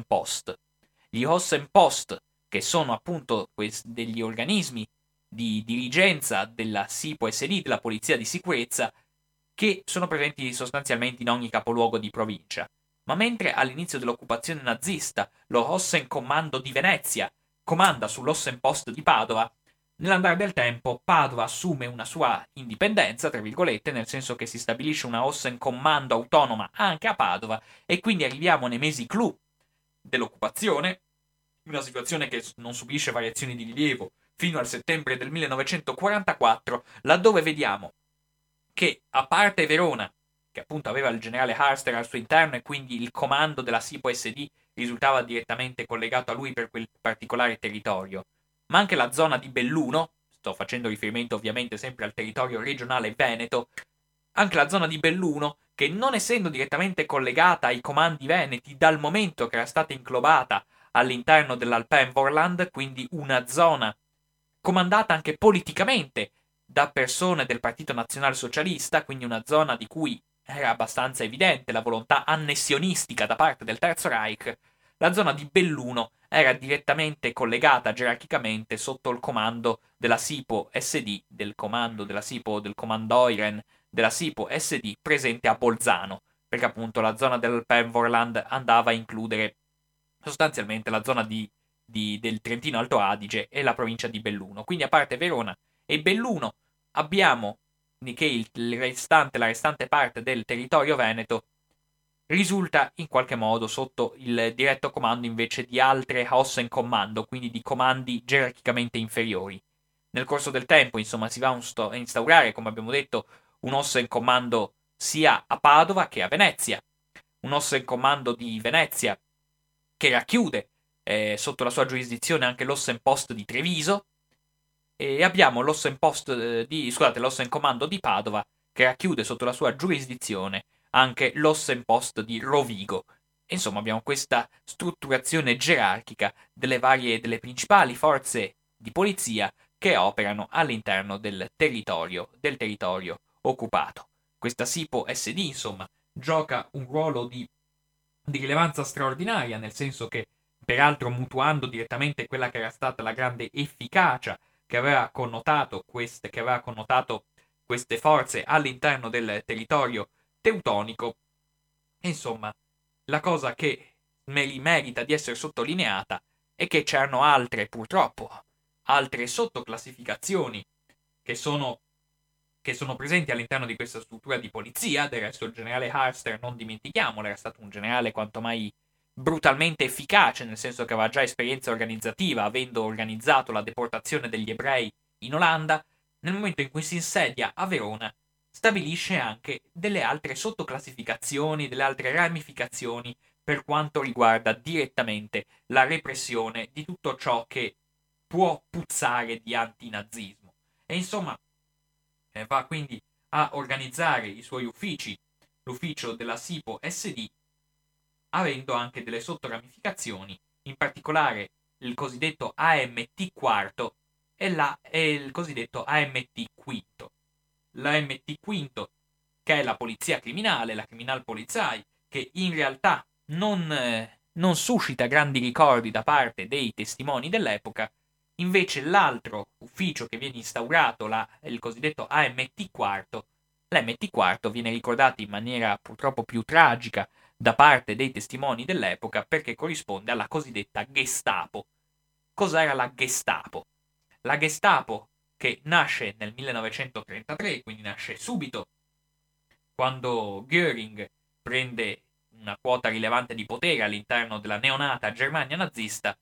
Speaker 2: Post. Gli Post, che sono appunto degli organismi di dirigenza della SIPO SD, della Polizia di Sicurezza, che sono presenti sostanzialmente in ogni capoluogo di provincia ma mentre all'inizio dell'occupazione nazista lo Kommando di Venezia comanda sull'Ossenpost di Padova, nell'andare del tempo Padova assume una sua indipendenza, tra virgolette, nel senso che si stabilisce una Kommando autonoma anche a Padova e quindi arriviamo nei mesi clou dell'occupazione, una situazione che non subisce variazioni di rilievo fino al settembre del 1944, laddove vediamo che a parte Verona che appunto aveva il generale Harster al suo interno e quindi il comando della SIPO SD risultava direttamente collegato a lui per quel particolare territorio, ma anche la zona di Belluno, sto facendo riferimento ovviamente sempre al territorio regionale veneto, anche la zona di Belluno, che non essendo direttamente collegata ai comandi veneti dal momento che era stata inglobata all'interno dell'Alpenvorland, quindi una zona comandata anche politicamente da persone del Partito Nazionale Socialista, quindi una zona di cui era abbastanza evidente la volontà annessionistica da parte del Terzo Reich, la zona di Belluno era direttamente collegata gerarchicamente sotto il comando della SIPO SD, del comando della SIPO del Commandoiren della SIPO SD presente a Bolzano, perché appunto la zona del Penvorland andava a includere sostanzialmente la zona di, di, del Trentino Alto Adige e la provincia di Belluno. Quindi a parte Verona e Belluno abbiamo che il, restante, la restante parte del territorio veneto risulta in qualche modo sotto il diretto comando invece di altre Hossen Commando, quindi di comandi gerarchicamente inferiori. Nel corso del tempo, insomma, si va a instaurare, come abbiamo detto, un Hossen Commando sia a Padova che a Venezia, un Hossen Commando di Venezia che racchiude eh, sotto la sua giurisdizione anche l'Ossen Post di Treviso, e abbiamo l'Ossen Post eh, di, scusate, l'Ossen Comando di Padova che racchiude sotto la sua giurisdizione anche l'Ossen Post di Rovigo. Insomma, abbiamo questa strutturazione gerarchica delle varie, delle principali forze di polizia che operano all'interno del territorio, del territorio occupato. Questa SIPO SD, insomma, gioca un ruolo di, di rilevanza straordinaria, nel senso che, peraltro mutuando direttamente quella che era stata la grande efficacia che aveva connotato queste, aveva connotato queste forze all'interno del territorio teutonico. Insomma, la cosa che merita di essere sottolineata è che c'erano altre, purtroppo, altre sottoclassificazioni che sono, che sono presenti all'interno di questa struttura di polizia. Del resto, il generale Harster, non dimentichiamolo, era stato un generale quanto mai brutalmente efficace, nel senso che aveva già esperienza organizzativa, avendo organizzato la deportazione degli ebrei in Olanda, nel momento in cui si insedia a Verona, stabilisce anche delle altre sottoclassificazioni, delle altre ramificazioni per quanto riguarda direttamente la repressione di tutto ciò che può puzzare di antinazismo. E insomma, eh, va quindi a organizzare i suoi uffici, l'ufficio della SIPO SD avendo anche delle sottoramificazioni, in particolare il cosiddetto AMT quarto e, la, e il cosiddetto AMT quinto. L'AMT quinto, che è la polizia criminale, la criminal polizai, che in realtà non, eh, non suscita grandi ricordi da parte dei testimoni dell'epoca, invece l'altro ufficio che viene instaurato, la, il cosiddetto AMT quarto, l'AMT quarto viene ricordato in maniera purtroppo più tragica da parte dei testimoni dell'epoca perché corrisponde alla cosiddetta Gestapo. Cos'era la Gestapo? La Gestapo, che nasce nel 1933, quindi nasce subito, quando Göring prende una quota rilevante di potere all'interno della neonata Germania nazista,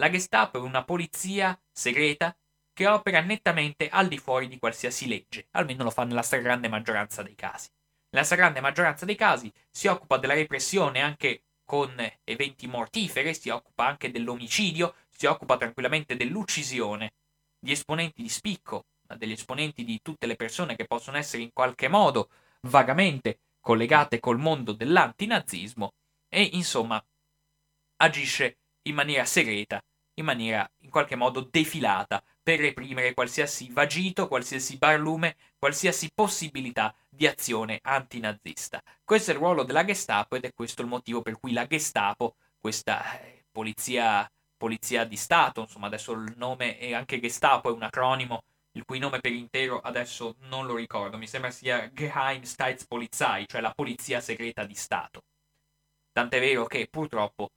Speaker 2: la Gestapo è una polizia segreta che opera nettamente al di fuori di qualsiasi legge, almeno lo fa nella stragrande maggioranza dei casi. Nella stragrande maggioranza dei casi si occupa della repressione anche con eventi mortiferi, si occupa anche dell'omicidio, si occupa tranquillamente dell'uccisione. Di esponenti di spicco, degli esponenti di tutte le persone che possono essere in qualche modo vagamente collegate col mondo dell'antinazismo e insomma agisce in maniera segreta, in maniera in qualche modo defilata per reprimere qualsiasi vagito, qualsiasi barlume, qualsiasi possibilità di azione antinazista. Questo è il ruolo della Gestapo ed è questo il motivo per cui la Gestapo, questa eh, polizia, polizia di Stato, insomma adesso il nome è anche Gestapo, è un acronimo il cui nome per intero adesso non lo ricordo, mi sembra sia Geheimstaatspolizei, cioè la polizia segreta di Stato. Tant'è vero che purtroppo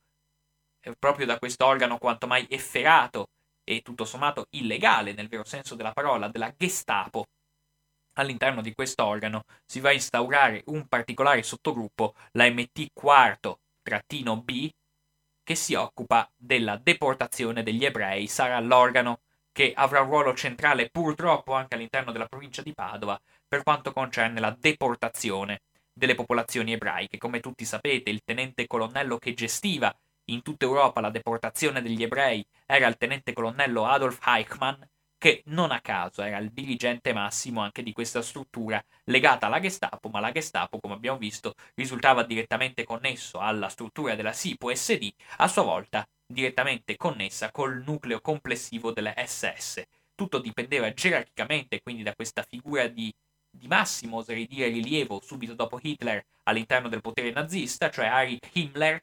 Speaker 2: eh, proprio da questo organo quanto mai efferato e tutto sommato illegale nel vero senso della parola della Gestapo, all'interno di questo organo si va a instaurare un particolare sottogruppo, la MT quarto B, che si occupa della deportazione degli ebrei. Sarà l'organo che avrà un ruolo centrale purtroppo anche all'interno della provincia di Padova per quanto concerne la deportazione delle popolazioni ebraiche. Come tutti sapete, il tenente colonnello che gestiva in tutta Europa la deportazione degli ebrei era il tenente colonnello Adolf Eichmann, che non a caso era il dirigente massimo anche di questa struttura legata alla Gestapo, ma la Gestapo, come abbiamo visto, risultava direttamente connesso alla struttura della SIPO SD, a sua volta direttamente connessa col nucleo complessivo delle SS. Tutto dipendeva gerarchicamente quindi da questa figura di, di massimo, oserei dire, rilievo subito dopo Hitler all'interno del potere nazista, cioè Heinrich Himmler,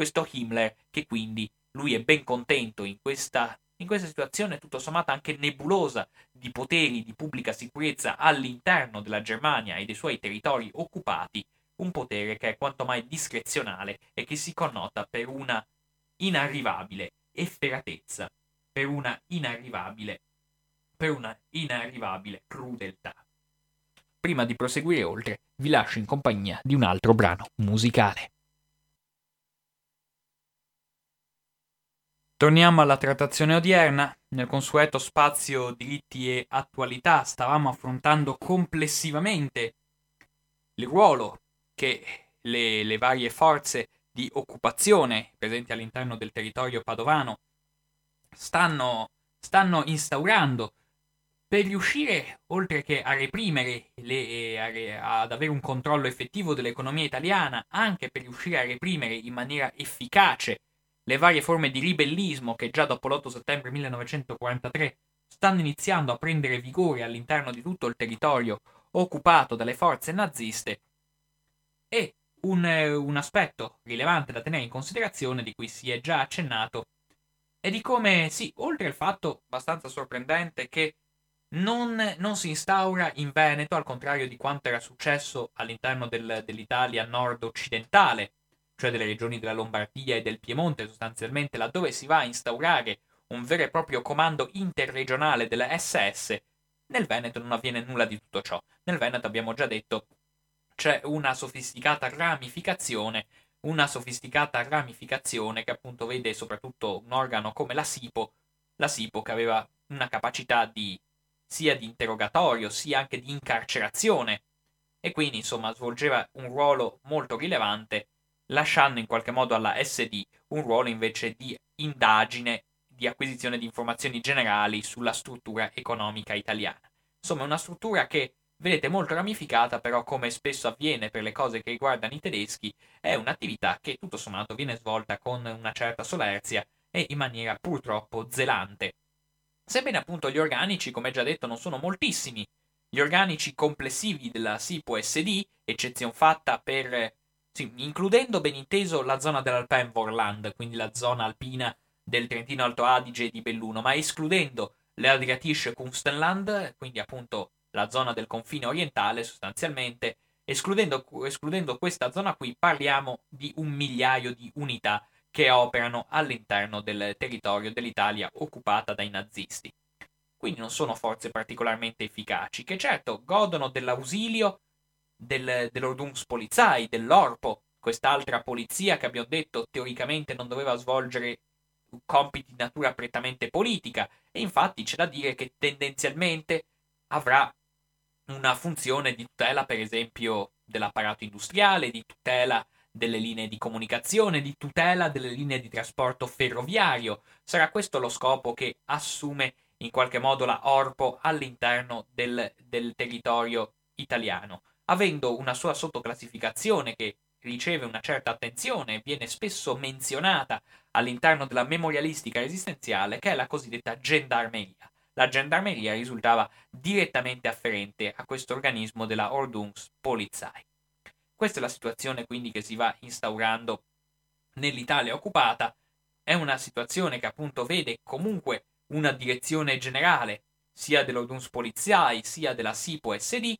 Speaker 2: questo Himmler che quindi lui è ben contento in questa in questa situazione tutto sommato anche nebulosa di poteri di pubblica sicurezza all'interno della Germania e dei suoi territori occupati, un potere che è quanto mai discrezionale e che si connota per una inarrivabile efferatezza, per una inarrivabile, per una inarrivabile crudeltà. Prima di proseguire oltre, vi lascio in compagnia di un altro brano musicale. Torniamo alla trattazione odierna. Nel consueto spazio diritti e attualità stavamo affrontando complessivamente il ruolo che le, le varie forze di occupazione presenti all'interno del territorio padovano stanno, stanno instaurando per riuscire, oltre che a reprimere, le, a, ad avere un controllo effettivo dell'economia italiana, anche per riuscire a reprimere in maniera efficace le varie forme di ribellismo che già dopo l'8 settembre 1943 stanno iniziando a prendere vigore all'interno di tutto il territorio occupato dalle forze naziste e un, un aspetto rilevante da tenere in considerazione di cui si è già accennato è di come, sì, oltre al fatto abbastanza sorprendente che non, non, si instaura in Veneto, al contrario di quanto era successo all'interno del, dell'Italia nord-occidentale, cioè delle regioni della Lombardia e del Piemonte sostanzialmente, laddove si va a instaurare un vero e proprio comando interregionale della SS, nel Veneto non avviene nulla di tutto ciò. Nel Veneto abbiamo già detto c'è una sofisticata ramificazione, una sofisticata ramificazione che appunto vede soprattutto un organo come la SIPO, la SIPO che aveva una capacità di sia di interrogatorio sia anche di incarcerazione e quindi insomma svolgeva un ruolo molto rilevante lasciando in qualche modo alla SD un ruolo invece di indagine, di acquisizione di informazioni generali sulla struttura economica italiana. Insomma, una struttura che vedete molto ramificata, però come spesso avviene per le cose che riguardano i tedeschi, è un'attività che tutto sommato viene svolta con una certa solerzia e in maniera purtroppo zelante. Sebbene appunto gli organici, come già detto, non sono moltissimi, gli organici complessivi della SIPO SD, eccezione fatta per sì, includendo ben inteso la zona dell'Alpenvorland, quindi la zona alpina del Trentino Alto Adige e di Belluno, ma escludendo l'Adriatische Kunstenland, quindi appunto la zona del confine orientale sostanzialmente, escludendo, escludendo questa zona qui parliamo di un migliaio di unità che operano all'interno del territorio dell'Italia occupata dai nazisti. Quindi non sono forze particolarmente efficaci, che certo godono dell'ausilio del, dell'Ordnungspolizei, dell'Orpo, quest'altra polizia che abbiamo detto teoricamente non doveva svolgere compiti di natura prettamente politica e infatti c'è da dire che tendenzialmente avrà una funzione di tutela per esempio dell'apparato industriale, di tutela delle linee di comunicazione, di tutela delle linee di trasporto ferroviario. Sarà questo lo scopo che assume in qualche modo la Orpo all'interno del, del territorio italiano avendo una sua sottoclassificazione che riceve una certa attenzione e viene spesso menzionata all'interno della memorialistica resistenziale, che è la cosiddetta gendarmeria. La gendarmeria risultava direttamente afferente a questo organismo della Ordnungspolizei. Questa è la situazione quindi che si va instaurando nell'Italia occupata, è una situazione che appunto vede comunque una direzione generale sia dell'Ordnungspolizei sia della SIPO SD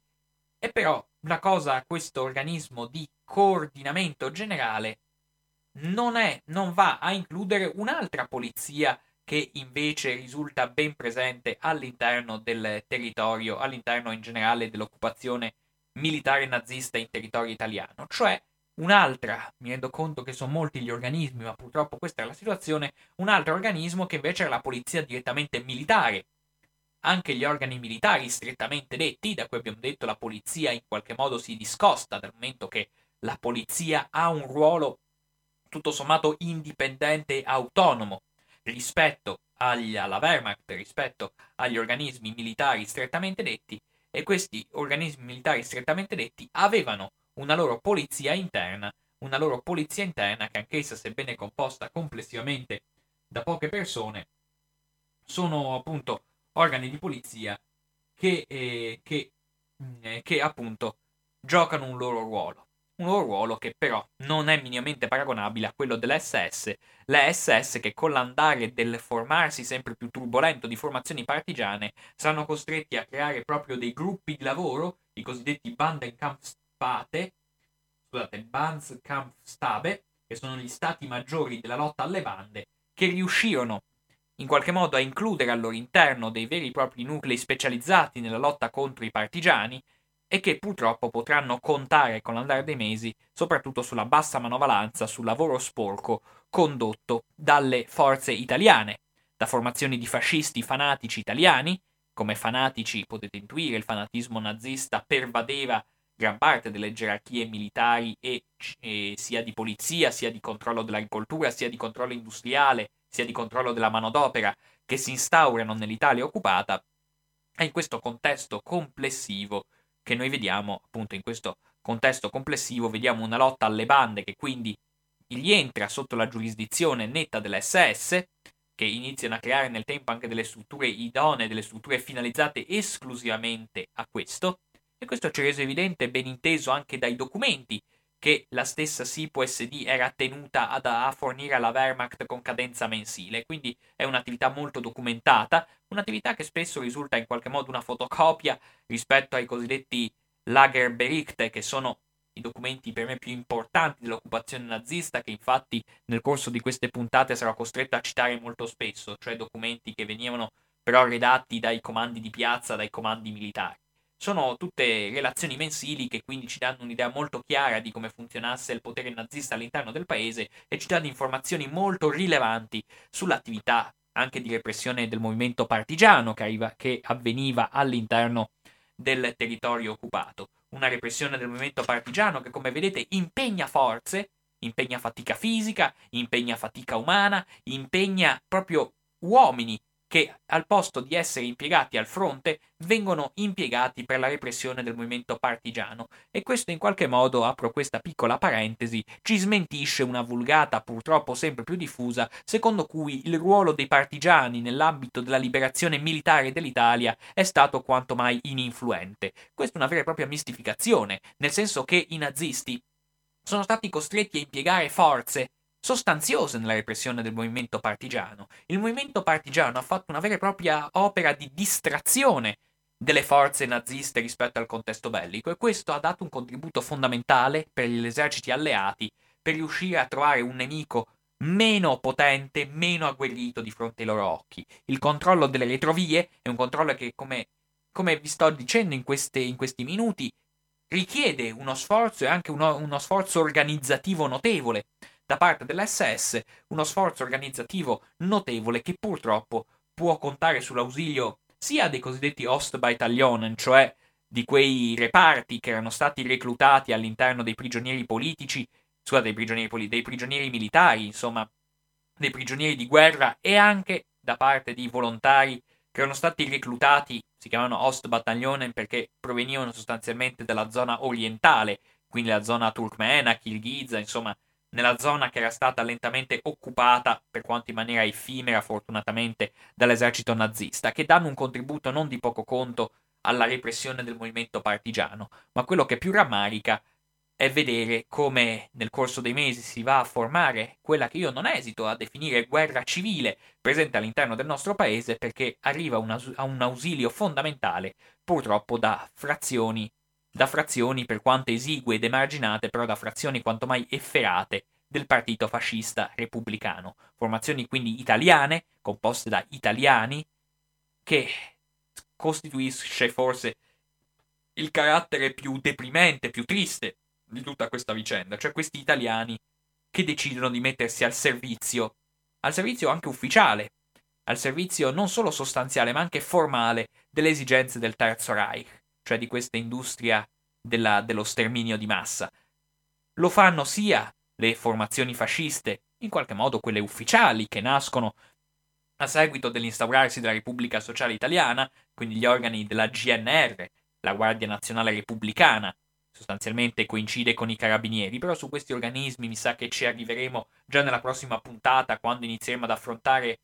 Speaker 2: e però la cosa, questo organismo di coordinamento generale non, è, non va a includere un'altra polizia che invece risulta ben presente all'interno del territorio, all'interno in generale dell'occupazione militare nazista in territorio italiano, cioè un'altra, mi rendo conto che sono molti gli organismi, ma purtroppo questa è la situazione, un altro organismo che invece è la polizia direttamente militare, anche gli organi militari strettamente detti, da cui abbiamo detto la polizia in qualche modo si discosta dal momento che la polizia ha un ruolo tutto sommato indipendente e autonomo. rispetto agli, alla Wehrmacht, rispetto agli organismi militari strettamente detti, e questi organismi militari strettamente detti avevano una loro polizia interna, una loro polizia interna che anch'essa, sebbene composta complessivamente da poche persone, sono appunto organi di polizia che, eh, che, eh, che appunto giocano un loro ruolo. Un loro ruolo che però non è minimamente paragonabile a quello delle SS, le SS che con l'andare del formarsi sempre più turbolento di formazioni partigiane saranno costretti a creare proprio dei gruppi di lavoro, i cosiddetti Bandenkampfstate, scusate, Bandskampfstabe, che sono gli stati maggiori della lotta alle bande, che riuscirono in qualche modo a includere al loro interno dei veri e propri nuclei specializzati nella lotta contro i partigiani e che purtroppo potranno contare con l'andare dei mesi soprattutto sulla bassa manovalanza, sul lavoro sporco condotto dalle forze italiane, da formazioni di fascisti fanatici italiani, come fanatici potete intuire il fanatismo nazista pervadeva gran parte delle gerarchie militari e, e sia di polizia, sia di controllo dell'agricoltura, sia di controllo industriale, sia di controllo della manodopera che si instaurano nell'Italia occupata, è in questo contesto complessivo che noi vediamo, appunto in questo contesto complessivo, vediamo una lotta alle bande che quindi gli entra sotto la giurisdizione netta dell'SS, che iniziano a creare nel tempo anche delle strutture idonee, delle strutture finalizzate esclusivamente a questo, e questo ci è reso evidente ben inteso anche dai documenti che la stessa SIPO-SD era tenuta ad, a fornire alla Wehrmacht con cadenza mensile, quindi è un'attività molto documentata, un'attività che spesso risulta in qualche modo una fotocopia rispetto ai cosiddetti Lagerberichte, che sono i documenti per me più importanti dell'occupazione nazista, che infatti nel corso di queste puntate sarò costretto a citare molto spesso, cioè documenti che venivano però redatti dai comandi di piazza, dai comandi militari. Sono tutte relazioni mensili che quindi ci danno un'idea molto chiara di come funzionasse il potere nazista all'interno del paese e ci danno informazioni molto rilevanti sull'attività anche di repressione del movimento partigiano che, arriva, che avveniva all'interno del territorio occupato. Una repressione del movimento partigiano che, come vedete, impegna forze, impegna fatica fisica, impegna fatica umana, impegna proprio uomini che al posto di essere impiegati al fronte vengono impiegati per la repressione del movimento partigiano e questo in qualche modo, apro questa piccola parentesi, ci smentisce una vulgata purtroppo sempre più diffusa secondo cui il ruolo dei partigiani nell'ambito della liberazione militare dell'Italia è stato quanto mai ininfluente. Questa è una vera e propria mistificazione, nel senso che i nazisti sono stati costretti a impiegare forze sostanziose nella repressione del movimento partigiano. Il movimento partigiano ha fatto una vera e propria opera di distrazione delle forze naziste rispetto al contesto bellico e questo ha dato un contributo fondamentale per gli eserciti alleati per riuscire a trovare un nemico meno potente, meno agguerrito di fronte ai loro occhi. Il controllo delle retrovie è un controllo che, come, come vi sto dicendo in, queste, in, questi minuti, richiede uno sforzo e anche uno, uno sforzo organizzativo notevole da parte dell'SS uno sforzo organizzativo notevole che purtroppo può contare sull'ausilio sia dei cosiddetti Ostbataillon, cioè di quei reparti che erano stati reclutati all'interno dei prigionieri politici, scusate, dei prigionieri, dei prigionieri militari, insomma, dei prigionieri di guerra e anche da parte di volontari che erano stati reclutati, si chiamano Ostbataillon perché provenivano sostanzialmente dalla zona orientale, quindi la zona turkmena, kirghiza, insomma, nella zona che era stata lentamente occupata, per quanto in maniera effimera fortunatamente, dall'esercito nazista, che danno un contributo non di poco conto alla repressione del movimento partigiano, ma quello che più rammarica è vedere come nel corso dei mesi si va a formare quella che io non esito a definire guerra civile presente all'interno del nostro paese perché arriva a un ausilio fondamentale purtroppo da frazioni da frazioni per quanto esigue ed emarginate, però da frazioni quanto mai efferate del partito fascista repubblicano. Formazioni quindi italiane, composte da italiani, che costituisce forse il carattere più deprimente, più triste di tutta questa vicenda, cioè questi italiani che decidono di mettersi al servizio, al servizio anche ufficiale, al servizio non solo sostanziale ma anche formale delle esigenze del Terzo Reich cioè di questa industria della, dello sterminio di massa. Lo fanno sia le formazioni fasciste, in qualche modo quelle ufficiali che nascono a seguito dell'instaurarsi della Repubblica Sociale Italiana, quindi gli organi della GNR, la Guardia Nazionale Repubblicana, sostanzialmente coincide con i carabinieri, però su questi organismi mi sa che ci arriveremo già nella prossima puntata quando inizieremo ad affrontare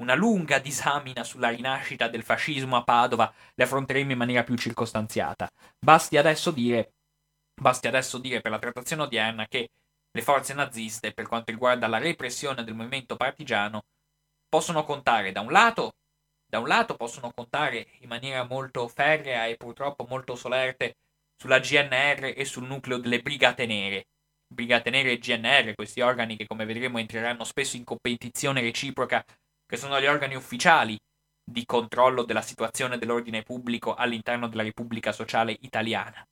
Speaker 2: una lunga disamina sulla rinascita del fascismo a Padova, le affronteremo in maniera più circostanziata. Basti adesso dire, basti adesso dire per la trattazione odierna che le forze naziste, per quanto riguarda la repressione del movimento partigiano, possono contare da un lato, da un lato possono contare in maniera molto ferrea e purtroppo molto solerte sulla GNR e sul nucleo delle Brigate Nere. Brigate Nere e GNR, questi organi che come vedremo entreranno spesso in competizione reciproca, che sono gli organi ufficiali di controllo della situazione dell'ordine pubblico all'interno della Repubblica Sociale Italiana,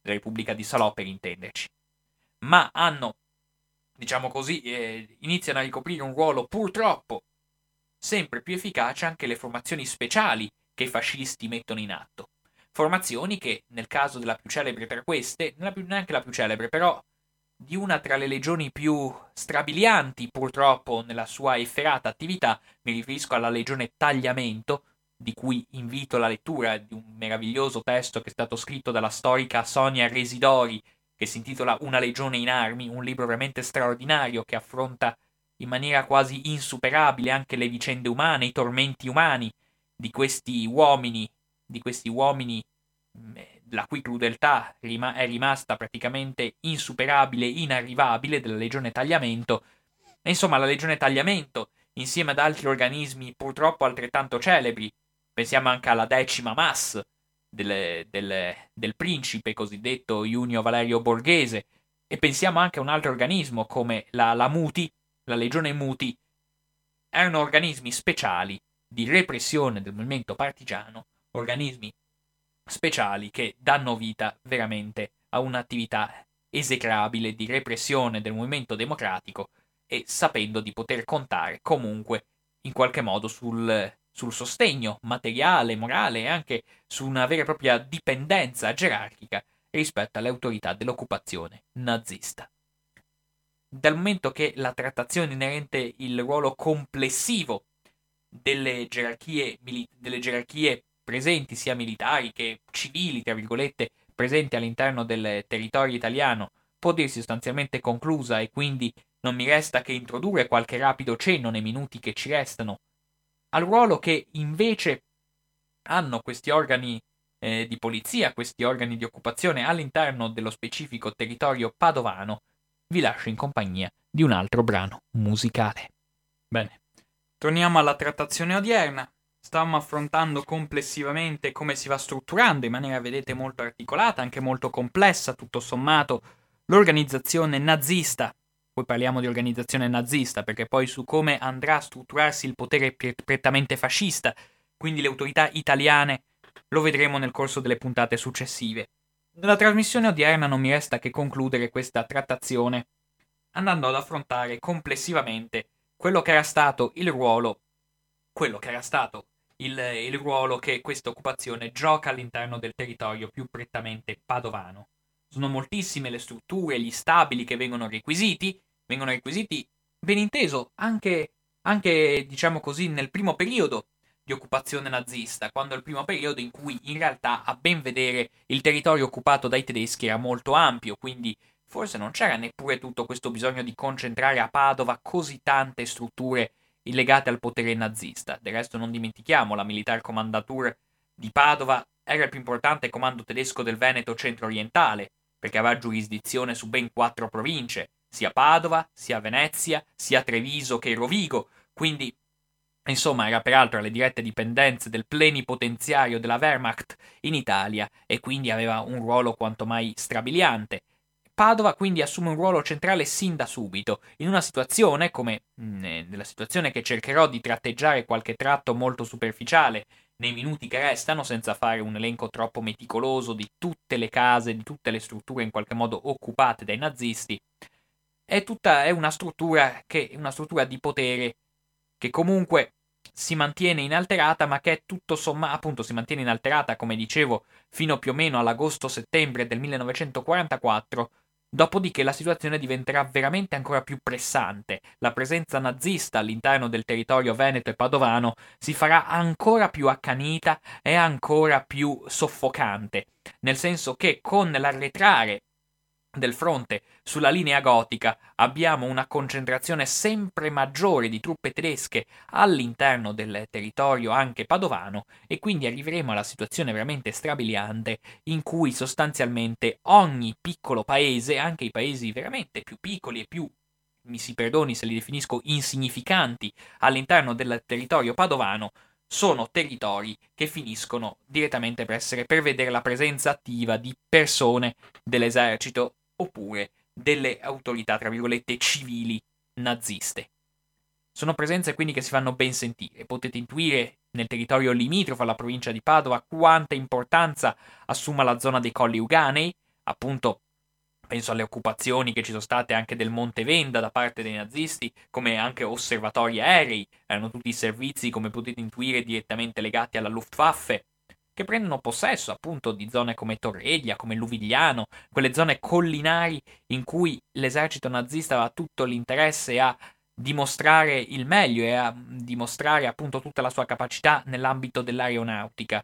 Speaker 2: della Repubblica di Salò per intenderci. Ma hanno, diciamo così, eh, iniziano a ricoprire un ruolo purtroppo sempre più efficace anche le formazioni speciali che i fascisti mettono in atto. Formazioni che, nel caso della più celebre tra queste, non è neanche la più celebre, però di una tra le legioni più strabilianti, purtroppo, nella sua efferata attività, mi riferisco alla legione Tagliamento, di cui invito la lettura di un meraviglioso testo che è stato scritto dalla storica Sonia Residori, che si intitola Una legione in armi, un libro veramente straordinario che affronta in maniera quasi insuperabile anche le vicende umane, i tormenti umani di questi uomini, di questi uomini mm, la cui crudeltà è rimasta praticamente insuperabile, inarrivabile della Legione Tagliamento. E insomma, la Legione Tagliamento, insieme ad altri organismi purtroppo altrettanto celebri, pensiamo anche alla decima mass del, del, del principe cosiddetto Junio Valerio Borghese, e pensiamo anche a un altro organismo come la, la Muti, la Legione Muti, erano organismi speciali di repressione del movimento partigiano, organismi speciali che danno vita veramente a un'attività esecrabile di repressione del movimento democratico e sapendo di poter contare comunque in qualche modo sul, sul sostegno materiale, morale e anche su una vera e propria dipendenza gerarchica rispetto alle autorità dell'occupazione nazista. Dal momento che la trattazione inerente il ruolo complessivo delle gerarchie, delle gerarchie presenti, sia militari che civili, tra virgolette, presenti all'interno del territorio italiano, può dirsi sostanzialmente conclusa e quindi non mi resta che introdurre qualche rapido cenno nei minuti che ci restano al ruolo che invece hanno questi organi eh, di polizia, questi organi di occupazione all'interno dello specifico territorio padovano vi lascio in compagnia di un altro brano musicale. Bene, torniamo alla trattazione odierna. Stavamo affrontando complessivamente come si va strutturando in maniera, vedete, molto articolata, anche molto complessa, tutto sommato, l'organizzazione nazista. Poi parliamo di organizzazione nazista, perché poi su come andrà a strutturarsi il potere prettamente fascista, quindi le autorità italiane, lo vedremo nel corso delle puntate successive. Nella trasmissione odierna non mi resta che concludere questa trattazione andando ad affrontare complessivamente quello che era stato il ruolo, quello che era stato il, il ruolo che questa occupazione gioca all'interno del territorio più prettamente padovano. Sono moltissime le strutture, gli stabili che vengono requisiti, vengono requisiti, ben inteso, anche, anche diciamo così, nel primo periodo di occupazione nazista, quando il primo periodo in cui in realtà a ben vedere il territorio occupato dai tedeschi era molto ampio, quindi forse non c'era neppure tutto questo bisogno di concentrare a Padova così tante strutture legate al potere nazista. Del resto non dimentichiamo, la Militar Commandatur di Padova era il più importante comando tedesco del Veneto centro-orientale, perché aveva giurisdizione su ben quattro province, sia Padova, sia Venezia, sia Treviso che Rovigo, quindi Insomma, era peraltro alle dirette dipendenze del plenipotenziario della Wehrmacht in Italia e quindi aveva un ruolo quanto mai strabiliante. Padova quindi assume un ruolo centrale sin da subito, in una situazione, come mm, eh, nella situazione che cercherò di tratteggiare qualche tratto molto superficiale nei minuti che restano, senza fare un elenco troppo meticoloso di tutte le case, di tutte le strutture in qualche modo occupate dai nazisti, è tutta è una struttura che una struttura di potere che comunque si mantiene inalterata, ma che è tutto sommato, appunto, si mantiene inalterata, come dicevo, fino più o meno all'agosto-settembre del 1944, Dopodiché la situazione diventerà veramente ancora più pressante. La presenza nazista all'interno del territorio veneto e padovano si farà ancora più accanita e ancora più soffocante, nel senso che con l'arretrare del fronte sulla linea gotica abbiamo una concentrazione sempre maggiore di truppe tedesche all'interno del territorio anche padovano e quindi arriveremo alla situazione veramente strabiliante in cui sostanzialmente ogni piccolo paese, anche i paesi veramente più piccoli e più mi si perdoni se li definisco insignificanti all'interno del territorio padovano, sono territori che finiscono direttamente per essere per vedere la presenza attiva di persone dell'esercito oppure delle autorità, tra virgolette, civili naziste. Sono presenze quindi che si fanno ben sentire. Potete intuire nel territorio limitrofo alla provincia di Padova quanta importanza assuma la zona dei Colli Uganei, appunto penso alle occupazioni che ci sono state anche del Monte Venda da parte dei nazisti, come anche osservatori aerei, erano tutti servizi, come potete intuire, direttamente legati alla Luftwaffe, che prendono possesso appunto di zone come Torreglia, come Luvigliano, quelle zone collinari in cui l'esercito nazista aveva tutto l'interesse a dimostrare il meglio e a dimostrare appunto tutta la sua capacità nell'ambito dell'aeronautica.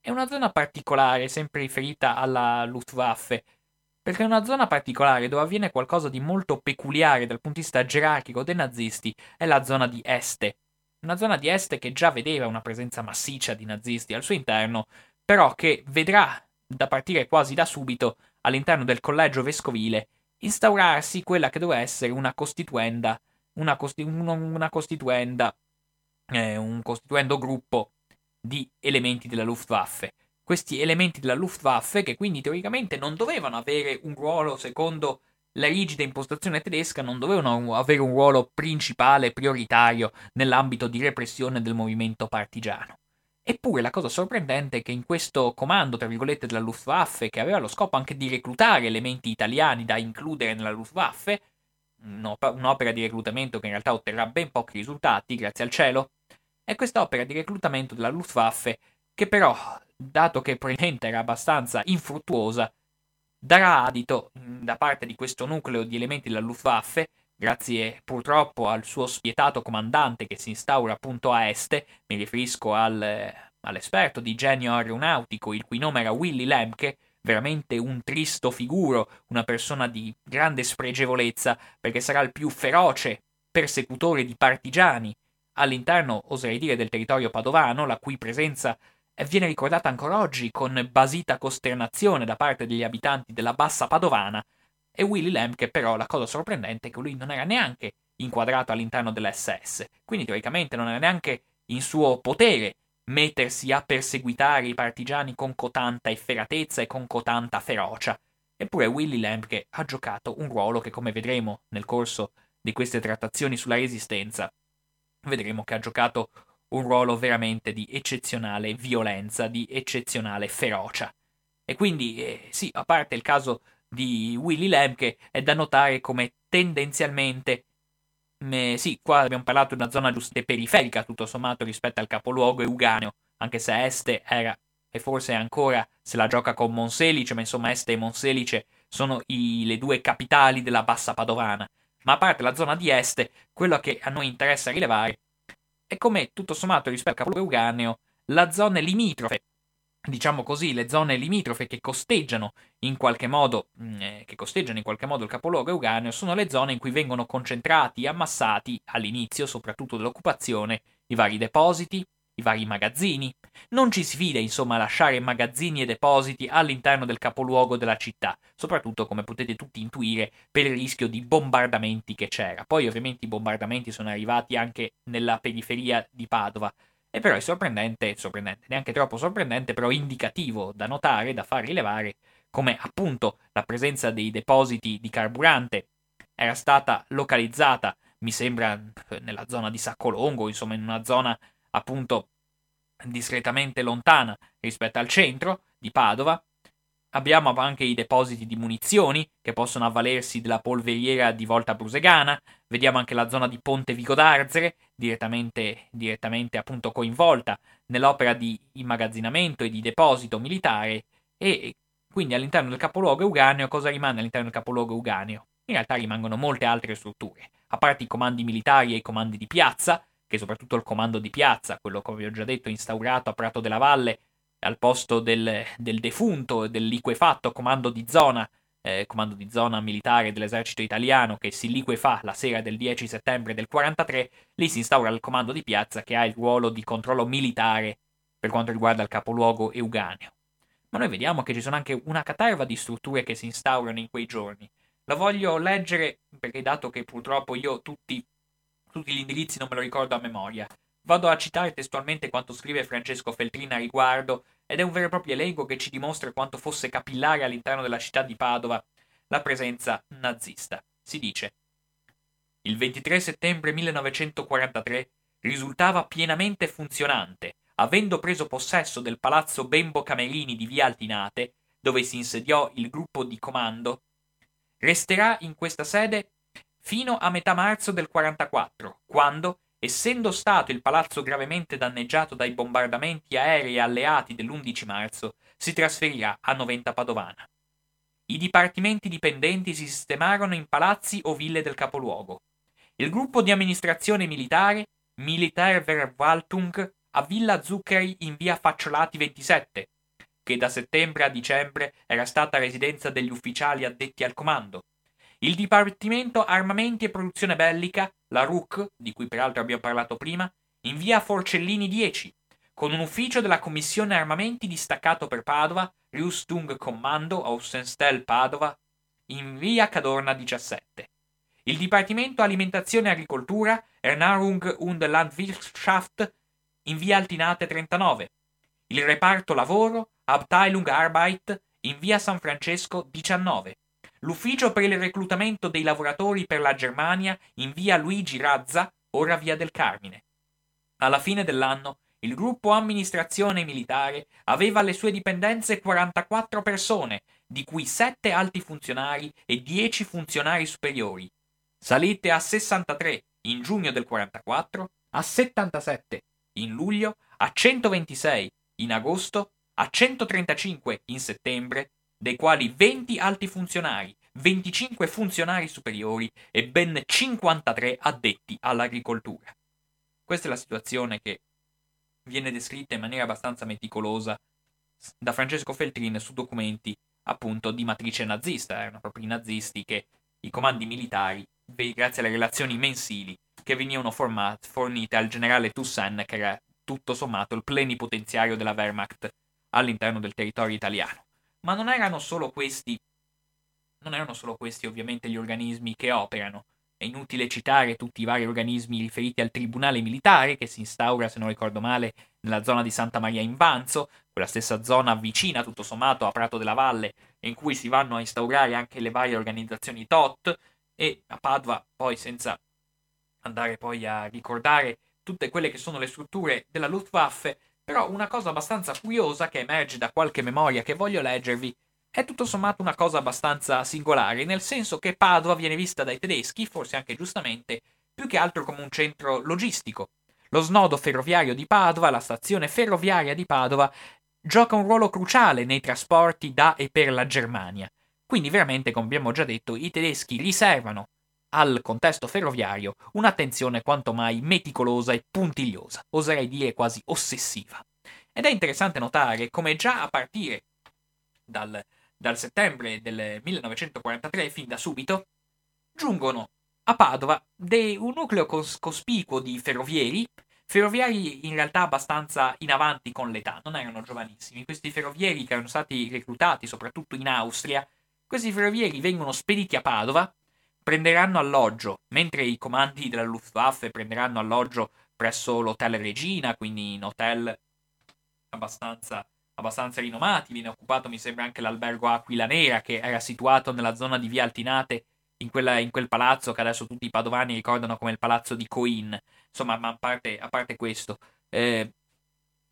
Speaker 2: È una zona particolare, sempre riferita alla Luftwaffe, perché è una zona particolare dove avviene qualcosa di molto peculiare dal punto di vista gerarchico dei nazisti, è la zona di Este, una zona di est che già vedeva una presenza massiccia di nazisti al suo interno, però che vedrà, da partire quasi da subito, all'interno del collegio vescovile, instaurarsi quella che doveva essere una costituenda, una, costi- una costituenda, eh, un costituendo gruppo di elementi della Luftwaffe. Questi elementi della Luftwaffe, che quindi teoricamente non dovevano avere un ruolo secondo la rigida impostazione tedesca non dovevano avere un ruolo principale, prioritario nell'ambito di repressione del movimento partigiano. Eppure la cosa sorprendente è che in questo comando, tra virgolette, della Luftwaffe, che aveva lo scopo anche di reclutare elementi italiani da includere nella Luftwaffe, un'opera di reclutamento che in realtà otterrà ben pochi risultati, grazie al cielo, è quest'opera di reclutamento della Luftwaffe che però, dato che probabilmente era abbastanza infruttuosa, darà adito mm, da parte di questo nucleo di elementi della Luftwaffe, grazie purtroppo al suo spietato comandante che si instaura appunto a est, mi riferisco al, all'esperto di genio aeronautico, il cui nome era Willy Lemke, veramente un tristo figuro, una persona di grande spregevolezza, perché sarà il più feroce persecutore di partigiani all'interno, oserei dire, del territorio padovano, la cui presenza viene ricordata ancora oggi con basita costernazione da parte degli abitanti della bassa padovana, e Willy Lemke però la cosa sorprendente è che lui non era neanche inquadrato all'interno dell'SS, quindi teoricamente non era neanche in suo potere mettersi a perseguitare i partigiani con cotanta efferatezza e con cotanta ferocia. Eppure Willy Lemke ha giocato un ruolo che, come vedremo nel corso di queste trattazioni sulla resistenza, vedremo che ha giocato un ruolo veramente di eccezionale violenza, di eccezionale ferocia. E quindi, eh, sì, a parte il caso di Willy Lemke, è da notare come tendenzialmente, mh, sì, qua abbiamo parlato di una zona giusto periferica, tutto sommato, rispetto al capoluogo euganeo, anche se Este era, e forse ancora, se la gioca con Monselice, ma insomma Este e Monselice sono i, le due capitali della bassa padovana. Ma a parte la zona di Este, quello che a noi interessa rilevare e come tutto sommato rispetto al capoluogo euganeo, la zona limitrofe, diciamo così, le zone limitrofe che costeggiano in qualche modo, mm, eh, in qualche modo il capoluogo euganeo, sono le zone in cui vengono concentrati ammassati all'inizio, soprattutto dell'occupazione, i vari depositi, i vari magazzini. Non ci si fida, insomma, a lasciare magazzini e depositi all'interno del capoluogo della città, soprattutto come potete tutti intuire per il rischio di bombardamenti che c'era. Poi ovviamente i bombardamenti sono arrivati anche nella periferia di Padova. E però è sorprendente, sorprendente, neanche troppo sorprendente, però indicativo da notare, da far rilevare come appunto la presenza dei depositi di carburante era stata localizzata, mi sembra, nella zona di Saccolongo, insomma in una zona appunto discretamente lontana rispetto al centro di Padova. Abbiamo anche i depositi di munizioni che possono avvalersi della polveriera di Volta Brusegana. Vediamo anche la zona di Ponte Vigo d'Arzere, direttamente, direttamente appunto coinvolta nell'opera di immagazzinamento e di deposito militare. E Quindi all'interno del capoluogo euganeo cosa rimane all'interno del capoluogo euganeo? In realtà rimangono molte altre strutture, a parte i comandi militari e i comandi di piazza, che soprattutto il comando di piazza, quello come vi ho già detto instaurato a Prato della Valle, al posto del, del defunto e del liquefatto comando di zona, eh, comando di zona militare dell'esercito italiano che si liquefà la sera del 10 settembre del 43, lì si instaura il comando di piazza che ha il ruolo di controllo militare per quanto riguarda il capoluogo euganeo. Ma noi vediamo che ci sono anche una caterva di strutture che si instaurano in quei giorni. La voglio leggere perché dato che purtroppo io tutti, tutti gli indirizzi non me lo ricordo a memoria. Vado a citare testualmente quanto scrive Francesco Feltrina a riguardo, ed è un vero e proprio elenco che ci dimostra quanto fosse capillare all'interno della città di Padova la presenza nazista. Si dice: Il 23 settembre 1943 risultava pienamente funzionante, avendo preso possesso del palazzo Bembo Camerini di via Altinate, dove si insediò il gruppo di comando, resterà in questa sede fino a metà marzo del 44, quando, essendo stato il palazzo gravemente danneggiato dai bombardamenti aerei alleati dell'11 marzo, si trasferirà a Noventa Padovana. I dipartimenti dipendenti si sistemarono in palazzi o ville del capoluogo. Il gruppo di amministrazione militare, Militärverwaltung, a Villa Zuccheri in via Facciolati 27, che da settembre a dicembre era stata residenza degli ufficiali addetti al comando, il Dipartimento Armamenti e Produzione Bellica, la RUC, di cui peraltro abbiamo parlato prima, in via Forcellini 10, con un ufficio della Commissione Armamenti distaccato per Padova, Rüstung Kommando Aussenstel Padova, in via Cadorna 17. Il Dipartimento Alimentazione e Agricoltura, Ernährung und Landwirtschaft, in via Altinate 39. Il reparto lavoro, Abteilung Arbeit, in via San Francesco 19 l'ufficio per il reclutamento dei lavoratori per la Germania in via Luigi Razza, ora via del Carmine. Alla fine dell'anno, il gruppo amministrazione militare aveva alle sue dipendenze 44 persone, di cui 7 alti funzionari e 10 funzionari superiori. Salite a 63 in giugno del 44, a 77 in luglio, a 126 in agosto, a 135 in settembre dei quali 20 alti funzionari, 25 funzionari superiori e ben 53 addetti all'agricoltura. Questa è la situazione che viene descritta in maniera abbastanza meticolosa da Francesco Feltrin su documenti appunto di matrice nazista, erano proprio i nazisti che i comandi militari, grazie alle relazioni mensili che venivano formate, fornite al generale Toussaint, che era tutto sommato il plenipotenziario della Wehrmacht all'interno del territorio italiano. Ma non erano solo questi, non erano solo questi ovviamente gli organismi che operano. È inutile citare tutti i vari organismi riferiti al tribunale militare che si instaura, se non ricordo male, nella zona di Santa Maria in Vanzo, quella stessa zona vicina tutto sommato a Prato della Valle, in cui si vanno a instaurare anche le varie organizzazioni TOT, e a Padova, poi senza andare poi a ricordare tutte quelle che sono le strutture della Luftwaffe, però una cosa abbastanza curiosa che emerge da qualche memoria che voglio leggervi è tutto sommato una cosa abbastanza singolare, nel senso che Padova viene vista dai tedeschi, forse anche giustamente, più che altro come un centro logistico. Lo snodo ferroviario di Padova, la stazione ferroviaria di Padova, gioca un ruolo cruciale nei trasporti da e per la Germania. Quindi veramente, come abbiamo già detto, i tedeschi riservano al contesto ferroviario un'attenzione quanto mai meticolosa e puntigliosa, oserei dire quasi ossessiva. Ed è interessante notare come già a partire dal, dal settembre del 1943, fin da subito, giungono a Padova dei, un nucleo cos- cospicuo di ferrovieri, ferroviari in realtà abbastanza in avanti con l'età, non erano giovanissimi. Questi ferrovieri che erano stati reclutati soprattutto in Austria, questi ferrovieri vengono spediti a Padova prenderanno alloggio, mentre i comandi della Luftwaffe prenderanno alloggio presso l'hotel Regina, quindi in hotel abbastanza, abbastanza rinomati. Viene occupato, mi sembra, anche l'albergo Aquila Nera, che era situato nella zona di via Altinate, in, quella, in quel palazzo che adesso tutti i padovani ricordano come il palazzo di Coin. Insomma, ma a parte, a parte questo, eh,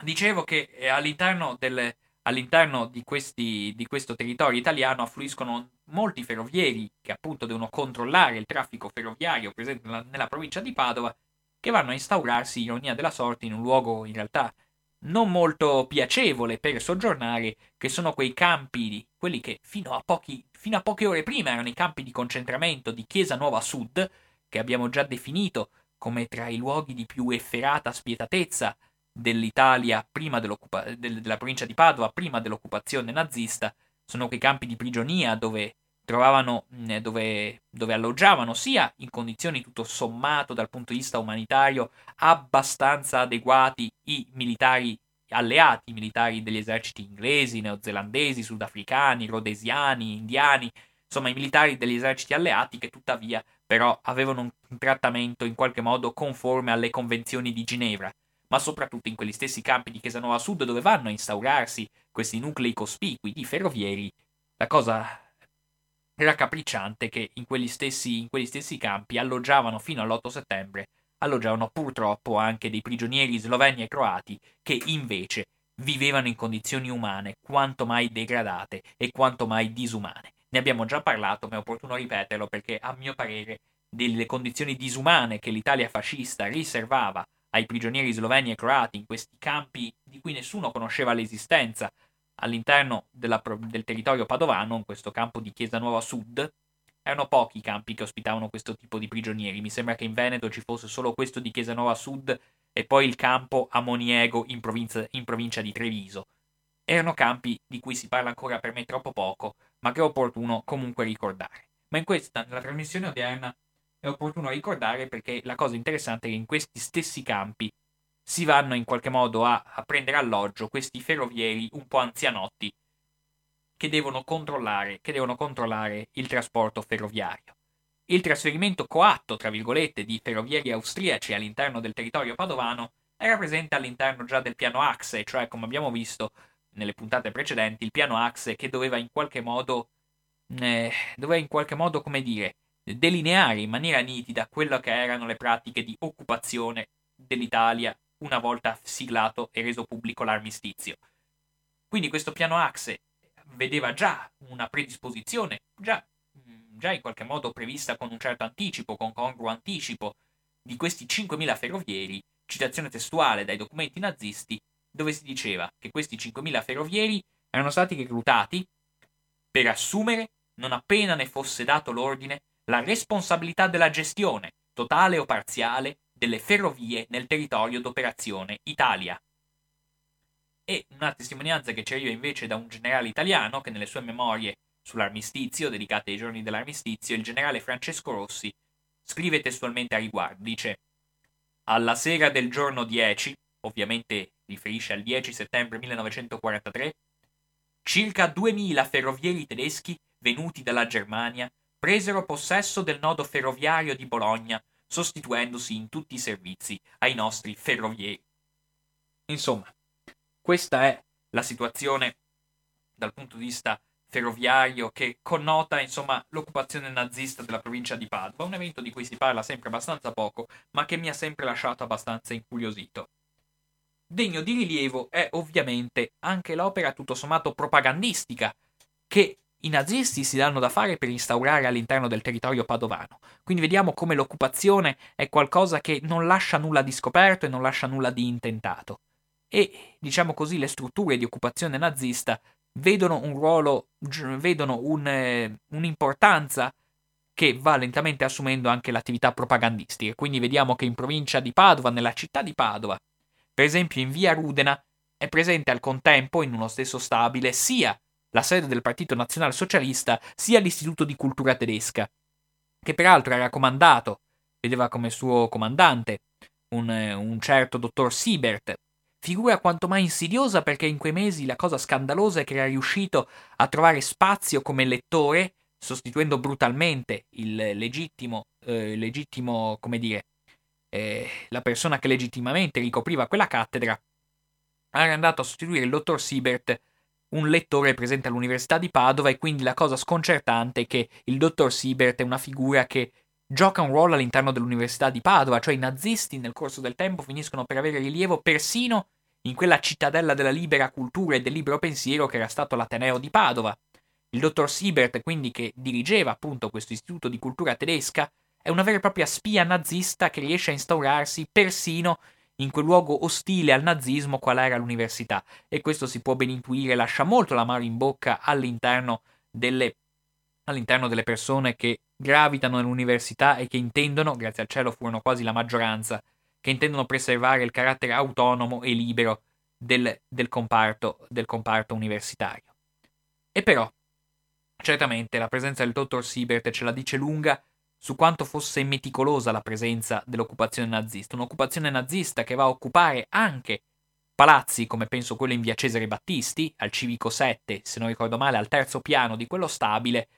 Speaker 2: dicevo che eh, all'interno del all'interno di, questi, di questo territorio italiano affluiscono molti ferrovieri che appunto devono controllare il traffico ferroviario presente nella, nella provincia di Padova, che vanno a instaurarsi, ironia della sorte, in un luogo in realtà non molto piacevole per soggiornare, che sono quei campi, quelli che fino a, pochi, fino a poche ore prima erano i campi di concentramento di Chiesa Nuova Sud, che abbiamo già definito come tra i luoghi di più efferata spietatezza dell'Italia prima del, della provincia di Padova, prima dell'occupazione nazista, sono quei campi di prigionia dove trovavano, dove, dove alloggiavano sia in condizioni tutto sommato dal punto di vista umanitario abbastanza adeguati i militari alleati, i militari degli eserciti inglesi, neozelandesi, sudafricani, rhodesiani, indiani, insomma i militari degli eserciti alleati che tuttavia però avevano un trattamento in qualche modo conforme alle convenzioni di Ginevra, ma soprattutto in quegli stessi campi di Chiesa Sud dove vanno a instaurarsi questi nuclei cospicui di ferrovieri, la cosa raccapricciante che in quegli, stessi, in quegli stessi campi alloggiavano fino all'8 settembre, alloggiavano purtroppo anche dei prigionieri sloveni e croati che invece vivevano in condizioni umane quanto mai degradate e quanto mai disumane. Ne abbiamo già parlato, ma è opportuno ripeterlo perché a mio parere delle condizioni disumane che l'Italia fascista riservava ai prigionieri sloveni e croati in questi campi di cui nessuno conosceva l'esistenza, all'interno della, del territorio padovano, in questo campo di Chiesa Nuova Sud, erano pochi i campi che ospitavano questo tipo di prigionieri. Mi sembra che in Veneto ci fosse solo questo di Chiesa Nuova Sud e poi il campo a Moniego in in provincia di Treviso. Erano campi di cui si parla ancora per me troppo poco, ma che è opportuno comunque ricordare. Ma in questa, nella trasmissione odierna, è opportuno ricordare perché la cosa interessante è che in questi stessi campi si vanno in qualche modo a, a prendere alloggio questi ferrovieri un po' anzianotti che devono controllare, che devono controllare il trasporto ferroviario. Il trasferimento coatto, tra virgolette, di ferrovieri austriaci all'interno del territorio padovano era presente all'interno già del piano Axe, cioè come abbiamo visto nelle puntate precedenti, il piano Axe che doveva in qualche modo, eh, doveva in qualche modo, come dire, delineare in maniera nitida quello che erano le pratiche di occupazione dell'Italia una volta siglato e reso pubblico l'armistizio. Quindi questo piano Axe vedeva già una predisposizione, già, mm, già in qualche modo prevista con un certo anticipo, con congruo anticipo, di questi 5.000 ferrovieri, citazione testuale dai documenti nazisti, dove si diceva che questi 5.000 ferrovieri erano stati reclutati per assumere, non appena ne fosse dato l'ordine, la responsabilità della gestione, totale o parziale, delle ferrovie nel territorio d'operazione Italia. E una testimonianza che ci arriva invece da un generale italiano che nelle sue memorie sull'armistizio, dedicate ai giorni dell'armistizio, il generale Francesco Rossi scrive testualmente a riguardo, dice Alla sera del giorno 10, ovviamente riferisce al 10 settembre 1943, circa 2000 ferrovieri tedeschi venuti dalla Germania presero possesso del nodo ferroviario di Bologna sostituendosi in tutti i servizi ai nostri ferrovieri. Insomma, questa è la situazione dal punto di vista ferroviario che connota insomma l'occupazione nazista della provincia di Padova, un evento di cui si parla sempre abbastanza poco, ma che mi ha sempre lasciato abbastanza incuriosito. Degno di rilievo è ovviamente anche l'opera tutto sommato propagandistica che i nazisti si danno da fare per instaurare all'interno del territorio padovano. Quindi vediamo come l'occupazione è qualcosa che non lascia nulla di scoperto e non lascia nulla di intentato. E, diciamo così, le strutture di occupazione nazista vedono un ruolo, vedono un, eh, un'importanza che va lentamente assumendo anche l'attività propagandistica. Quindi vediamo che in provincia di Padova, nella città di Padova, per esempio in via Rudena, è presente al contempo, in uno stesso stabile, sia la sede del Partito Nazionale Socialista, sia l'Istituto di Cultura Tedesca, che peraltro era comandato, vedeva come suo comandante un, un certo dottor Siebert, figura quanto mai insidiosa perché in quei mesi la cosa scandalosa è che era riuscito a trovare spazio come lettore, sostituendo brutalmente il legittimo, eh, legittimo come dire, eh, la persona che legittimamente ricopriva quella cattedra, era andato a sostituire il dottor Siebert un lettore presente all'Università di Padova e quindi la cosa sconcertante è che il dottor Siebert è una figura che gioca un ruolo all'interno dell'Università di Padova, cioè i nazisti nel corso del tempo finiscono per avere rilievo persino in quella cittadella della libera cultura e del libero pensiero che era stato l'Ateneo di Padova. Il dottor Siebert, quindi, che dirigeva appunto questo istituto di cultura tedesca, è una vera e propria spia nazista che riesce a instaurarsi persino in quel luogo ostile al nazismo qual era l'università. E questo si può ben intuire, lascia molto l'amaro in bocca all'interno delle, all'interno delle persone che gravitano nell'università e che intendono, grazie al cielo furono quasi la maggioranza, che intendono preservare il carattere autonomo e libero del, del, comparto, del comparto universitario. E però, certamente, la presenza del dottor Siebert ce la dice lunga su quanto fosse meticolosa la presenza dell'occupazione nazista, un'occupazione nazista che va a occupare anche palazzi come penso quello in via Cesare Battisti, al Civico 7, se non ricordo male, al terzo piano di quello stabile,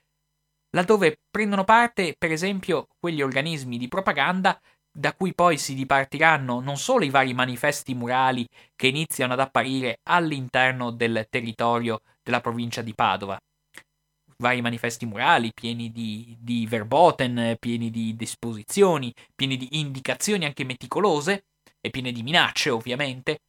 Speaker 2: laddove prendono parte, per esempio, quegli organismi di propaganda da cui poi si dipartiranno non solo i vari manifesti murali che iniziano ad apparire all'interno del territorio della provincia di Padova, vari manifesti murali pieni di, di verboten, pieni di disposizioni, pieni di indicazioni anche meticolose e piene di minacce ovviamente,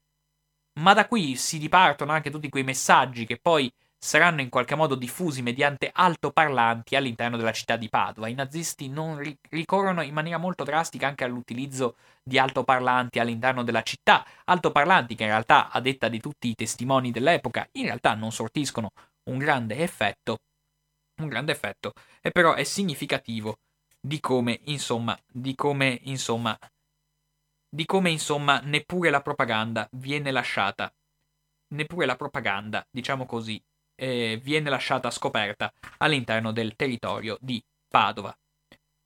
Speaker 2: ma da qui si dipartono anche tutti quei messaggi che poi saranno in qualche modo diffusi mediante altoparlanti all'interno della città di Padova. I nazisti ri- ricorrono in maniera molto drastica anche all'utilizzo di altoparlanti all'interno della città, altoparlanti che in realtà, a detta di tutti i testimoni dell'epoca, in realtà non sortiscono un grande effetto, un grande effetto, e però è significativo di come, insomma, di come, insomma, di come, insomma, neppure la propaganda viene lasciata, neppure la propaganda, diciamo così, eh, viene lasciata scoperta all'interno del territorio di Padova.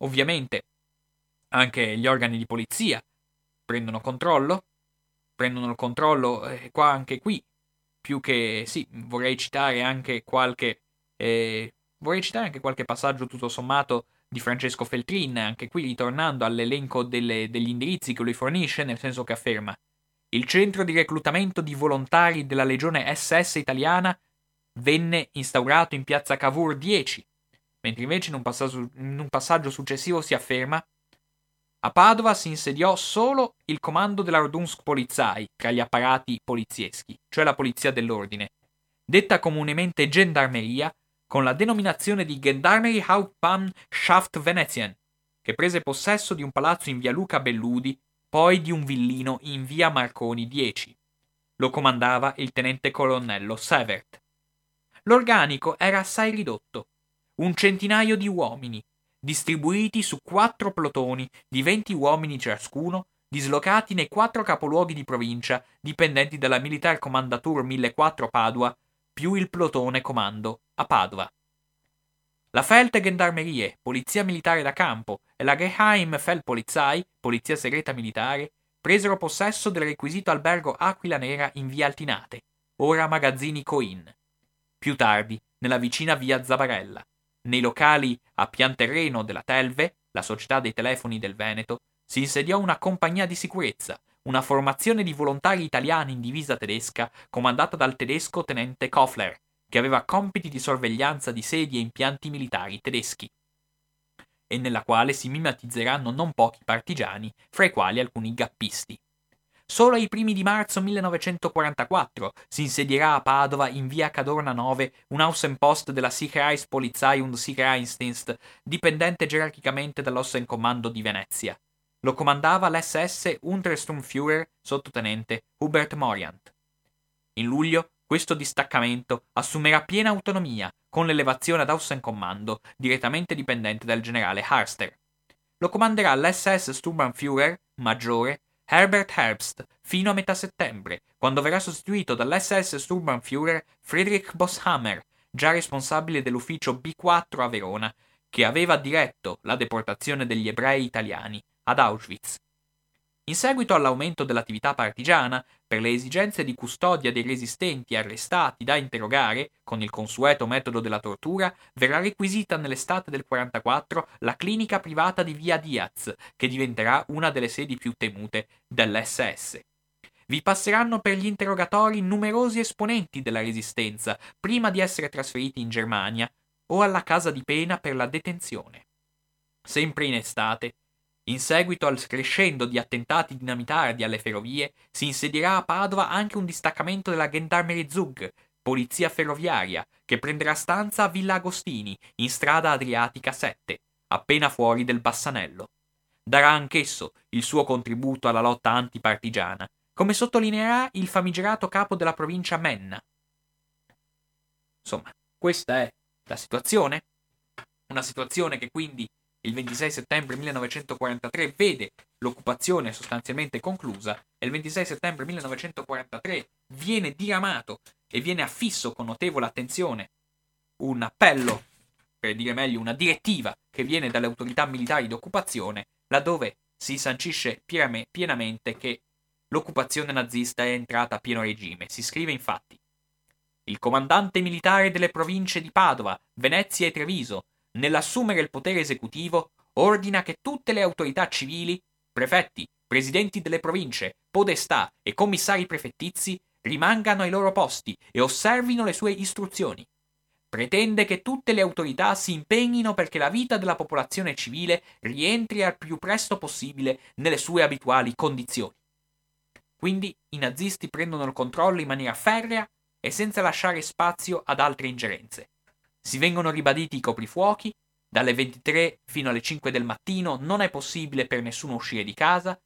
Speaker 2: Ovviamente anche gli organi di polizia prendono controllo, prendono il controllo eh, qua anche qui, più che sì, vorrei citare anche qualche eh, vorrei citare anche qualche passaggio tutto sommato di Francesco Feltrin, anche qui ritornando all'elenco delle, degli indirizzi che lui fornisce, nel senso che afferma il centro di reclutamento di volontari della legione SS italiana venne instaurato in piazza Cavour 10, mentre invece in un, passaggio, in un passaggio successivo si afferma a Padova si insediò solo il comando della Rodunsk-Polizei tra gli apparati polizieschi, cioè la polizia dell'ordine, detta comunemente gendarmeria, con la denominazione di Gendarmerie Hauptmannschaft Venetien, che prese possesso di un palazzo in via Luca Belludi, poi di un villino in via Marconi 10. Lo comandava il tenente colonnello Severt. L'organico era assai ridotto, un centinaio di uomini, distribuiti su quattro plotoni di venti uomini ciascuno, dislocati nei quattro capoluoghi di provincia dipendenti dalla Militare Commandatur 1004 Padua, più il plotone comando a Padova. La Feldgendarmerie, polizia militare da campo, e la Geheimfeldpolizei, polizia segreta militare, presero possesso del requisito albergo Aquila Nera in via Altinate, ora magazzini Coin più tardi, nella vicina via Zabarella, nei locali a pianterreno della Telve, la società dei telefoni del Veneto, si insediò una compagnia di sicurezza, una formazione di volontari italiani in divisa tedesca comandata dal tedesco tenente Koffler, che aveva compiti di sorveglianza di sedi e impianti militari tedeschi, e nella quale si mimetizzeranno non pochi partigiani, fra i quali alcuni gappisti. Solo ai primi di marzo 1944 si insedierà a Padova in via Cadorna 9 un Außenpost della Sicherheitspolizei und Sicherheitsdienst, dipendente gerarchicamente dall'Ossenkommando di Venezia. Lo comandava l'SS Untersturmführer sottotenente Hubert Moriant. In luglio questo distaccamento assumerà piena autonomia con l'elevazione ad Außenkommando, direttamente dipendente dal generale Harster. Lo comanderà l'SS Sturmbannführer maggiore Herbert Herbst fino a metà settembre, quando verrà sostituito dall'SS Sturmbannführer Friedrich Bosshammer, già responsabile dell'ufficio B4 a Verona, che aveva diretto la deportazione degli ebrei italiani ad Auschwitz. In seguito all'aumento dell'attività partigiana, per le esigenze di custodia dei resistenti arrestati da interrogare, con il consueto metodo della tortura, verrà requisita nell'estate del 44 la clinica privata di Via Diaz, che diventerà una delle sedi più temute dell'SS. Vi passeranno per gli interrogatori numerosi esponenti della resistenza, prima di essere trasferiti in Germania o alla casa di pena per la detenzione. Sempre in estate, in seguito al crescendo di attentati dinamitardi alle ferrovie, si insedierà a Padova anche un distaccamento della Gendarmerie Zug, polizia ferroviaria, che prenderà stanza a Villa Agostini, in strada Adriatica 7, appena fuori del Bassanello. darà anch'esso il suo contributo alla lotta antipartigiana, come sottolineerà il famigerato capo della provincia Menna. Insomma, questa è la situazione, una situazione che quindi il 26 settembre 1943 vede l'occupazione sostanzialmente conclusa e il 26 settembre 1943 viene diramato e viene affisso con notevole attenzione un appello, per dire meglio una direttiva che viene dalle autorità militari d'occupazione, laddove si sancisce pienamente che l'occupazione nazista è entrata a pieno regime. Si scrive infatti il comandante militare delle province di Padova, Venezia e Treviso, nell'assumere il potere esecutivo, ordina che tutte le autorità civili, prefetti, presidenti delle province, podestà e commissari prefettizi rimangano ai loro posti e osservino le sue istruzioni. Pretende che tutte le autorità si impegnino perché la vita della popolazione civile rientri al più presto possibile nelle sue abituali condizioni. Quindi i nazisti prendono il controllo in maniera ferrea e senza lasciare spazio ad altre ingerenze. Si vengono ribaditi i coprifuochi, dalle 23 fino alle 5 del mattino non è possibile per nessuno uscire di casa,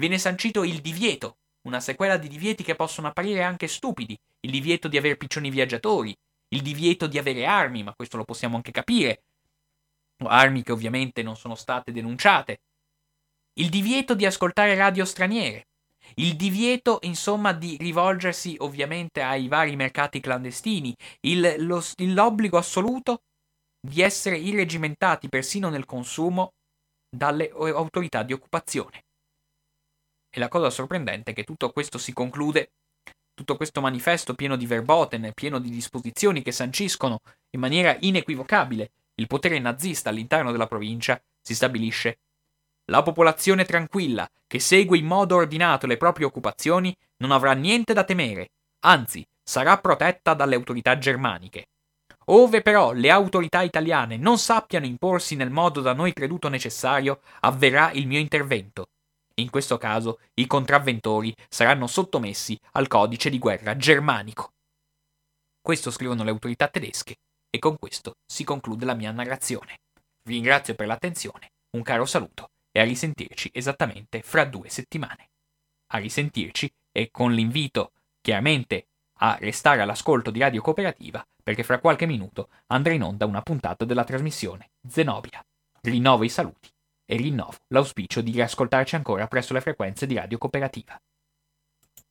Speaker 2: viene sancito il divieto, una sequela di divieti che possono apparire anche stupidi, il divieto di avere piccioni viaggiatori, il divieto di avere armi, ma questo lo possiamo anche capire, armi che ovviamente non sono state denunciate, il divieto di ascoltare radio straniere, il divieto, insomma, di rivolgersi ovviamente ai vari mercati clandestini, il, lo, l'obbligo assoluto di essere irregimentati persino nel consumo dalle autorità di occupazione. E la cosa sorprendente è che tutto questo si conclude, tutto questo manifesto pieno di verboten, pieno di disposizioni che sanciscono in maniera inequivocabile il potere nazista all'interno della provincia, si stabilisce la popolazione tranquilla, che segue in modo ordinato le proprie occupazioni, non avrà niente da temere, anzi sarà protetta dalle autorità germaniche. Ove però le autorità italiane non sappiano imporsi nel modo da noi creduto necessario, avverrà il mio intervento. In questo caso i contravventori saranno sottomessi al codice di guerra germanico. Questo scrivono le autorità tedesche e con questo si conclude la mia narrazione. Vi ringrazio per l'attenzione, un caro saluto e a risentirci esattamente fra due settimane. A risentirci e con l'invito chiaramente a restare all'ascolto di Radio Cooperativa perché fra qualche minuto andrà in onda una puntata della trasmissione Zenobia. Rinnovo i saluti e rinnovo l'auspicio di riascoltarci ancora presso le frequenze di Radio Cooperativa.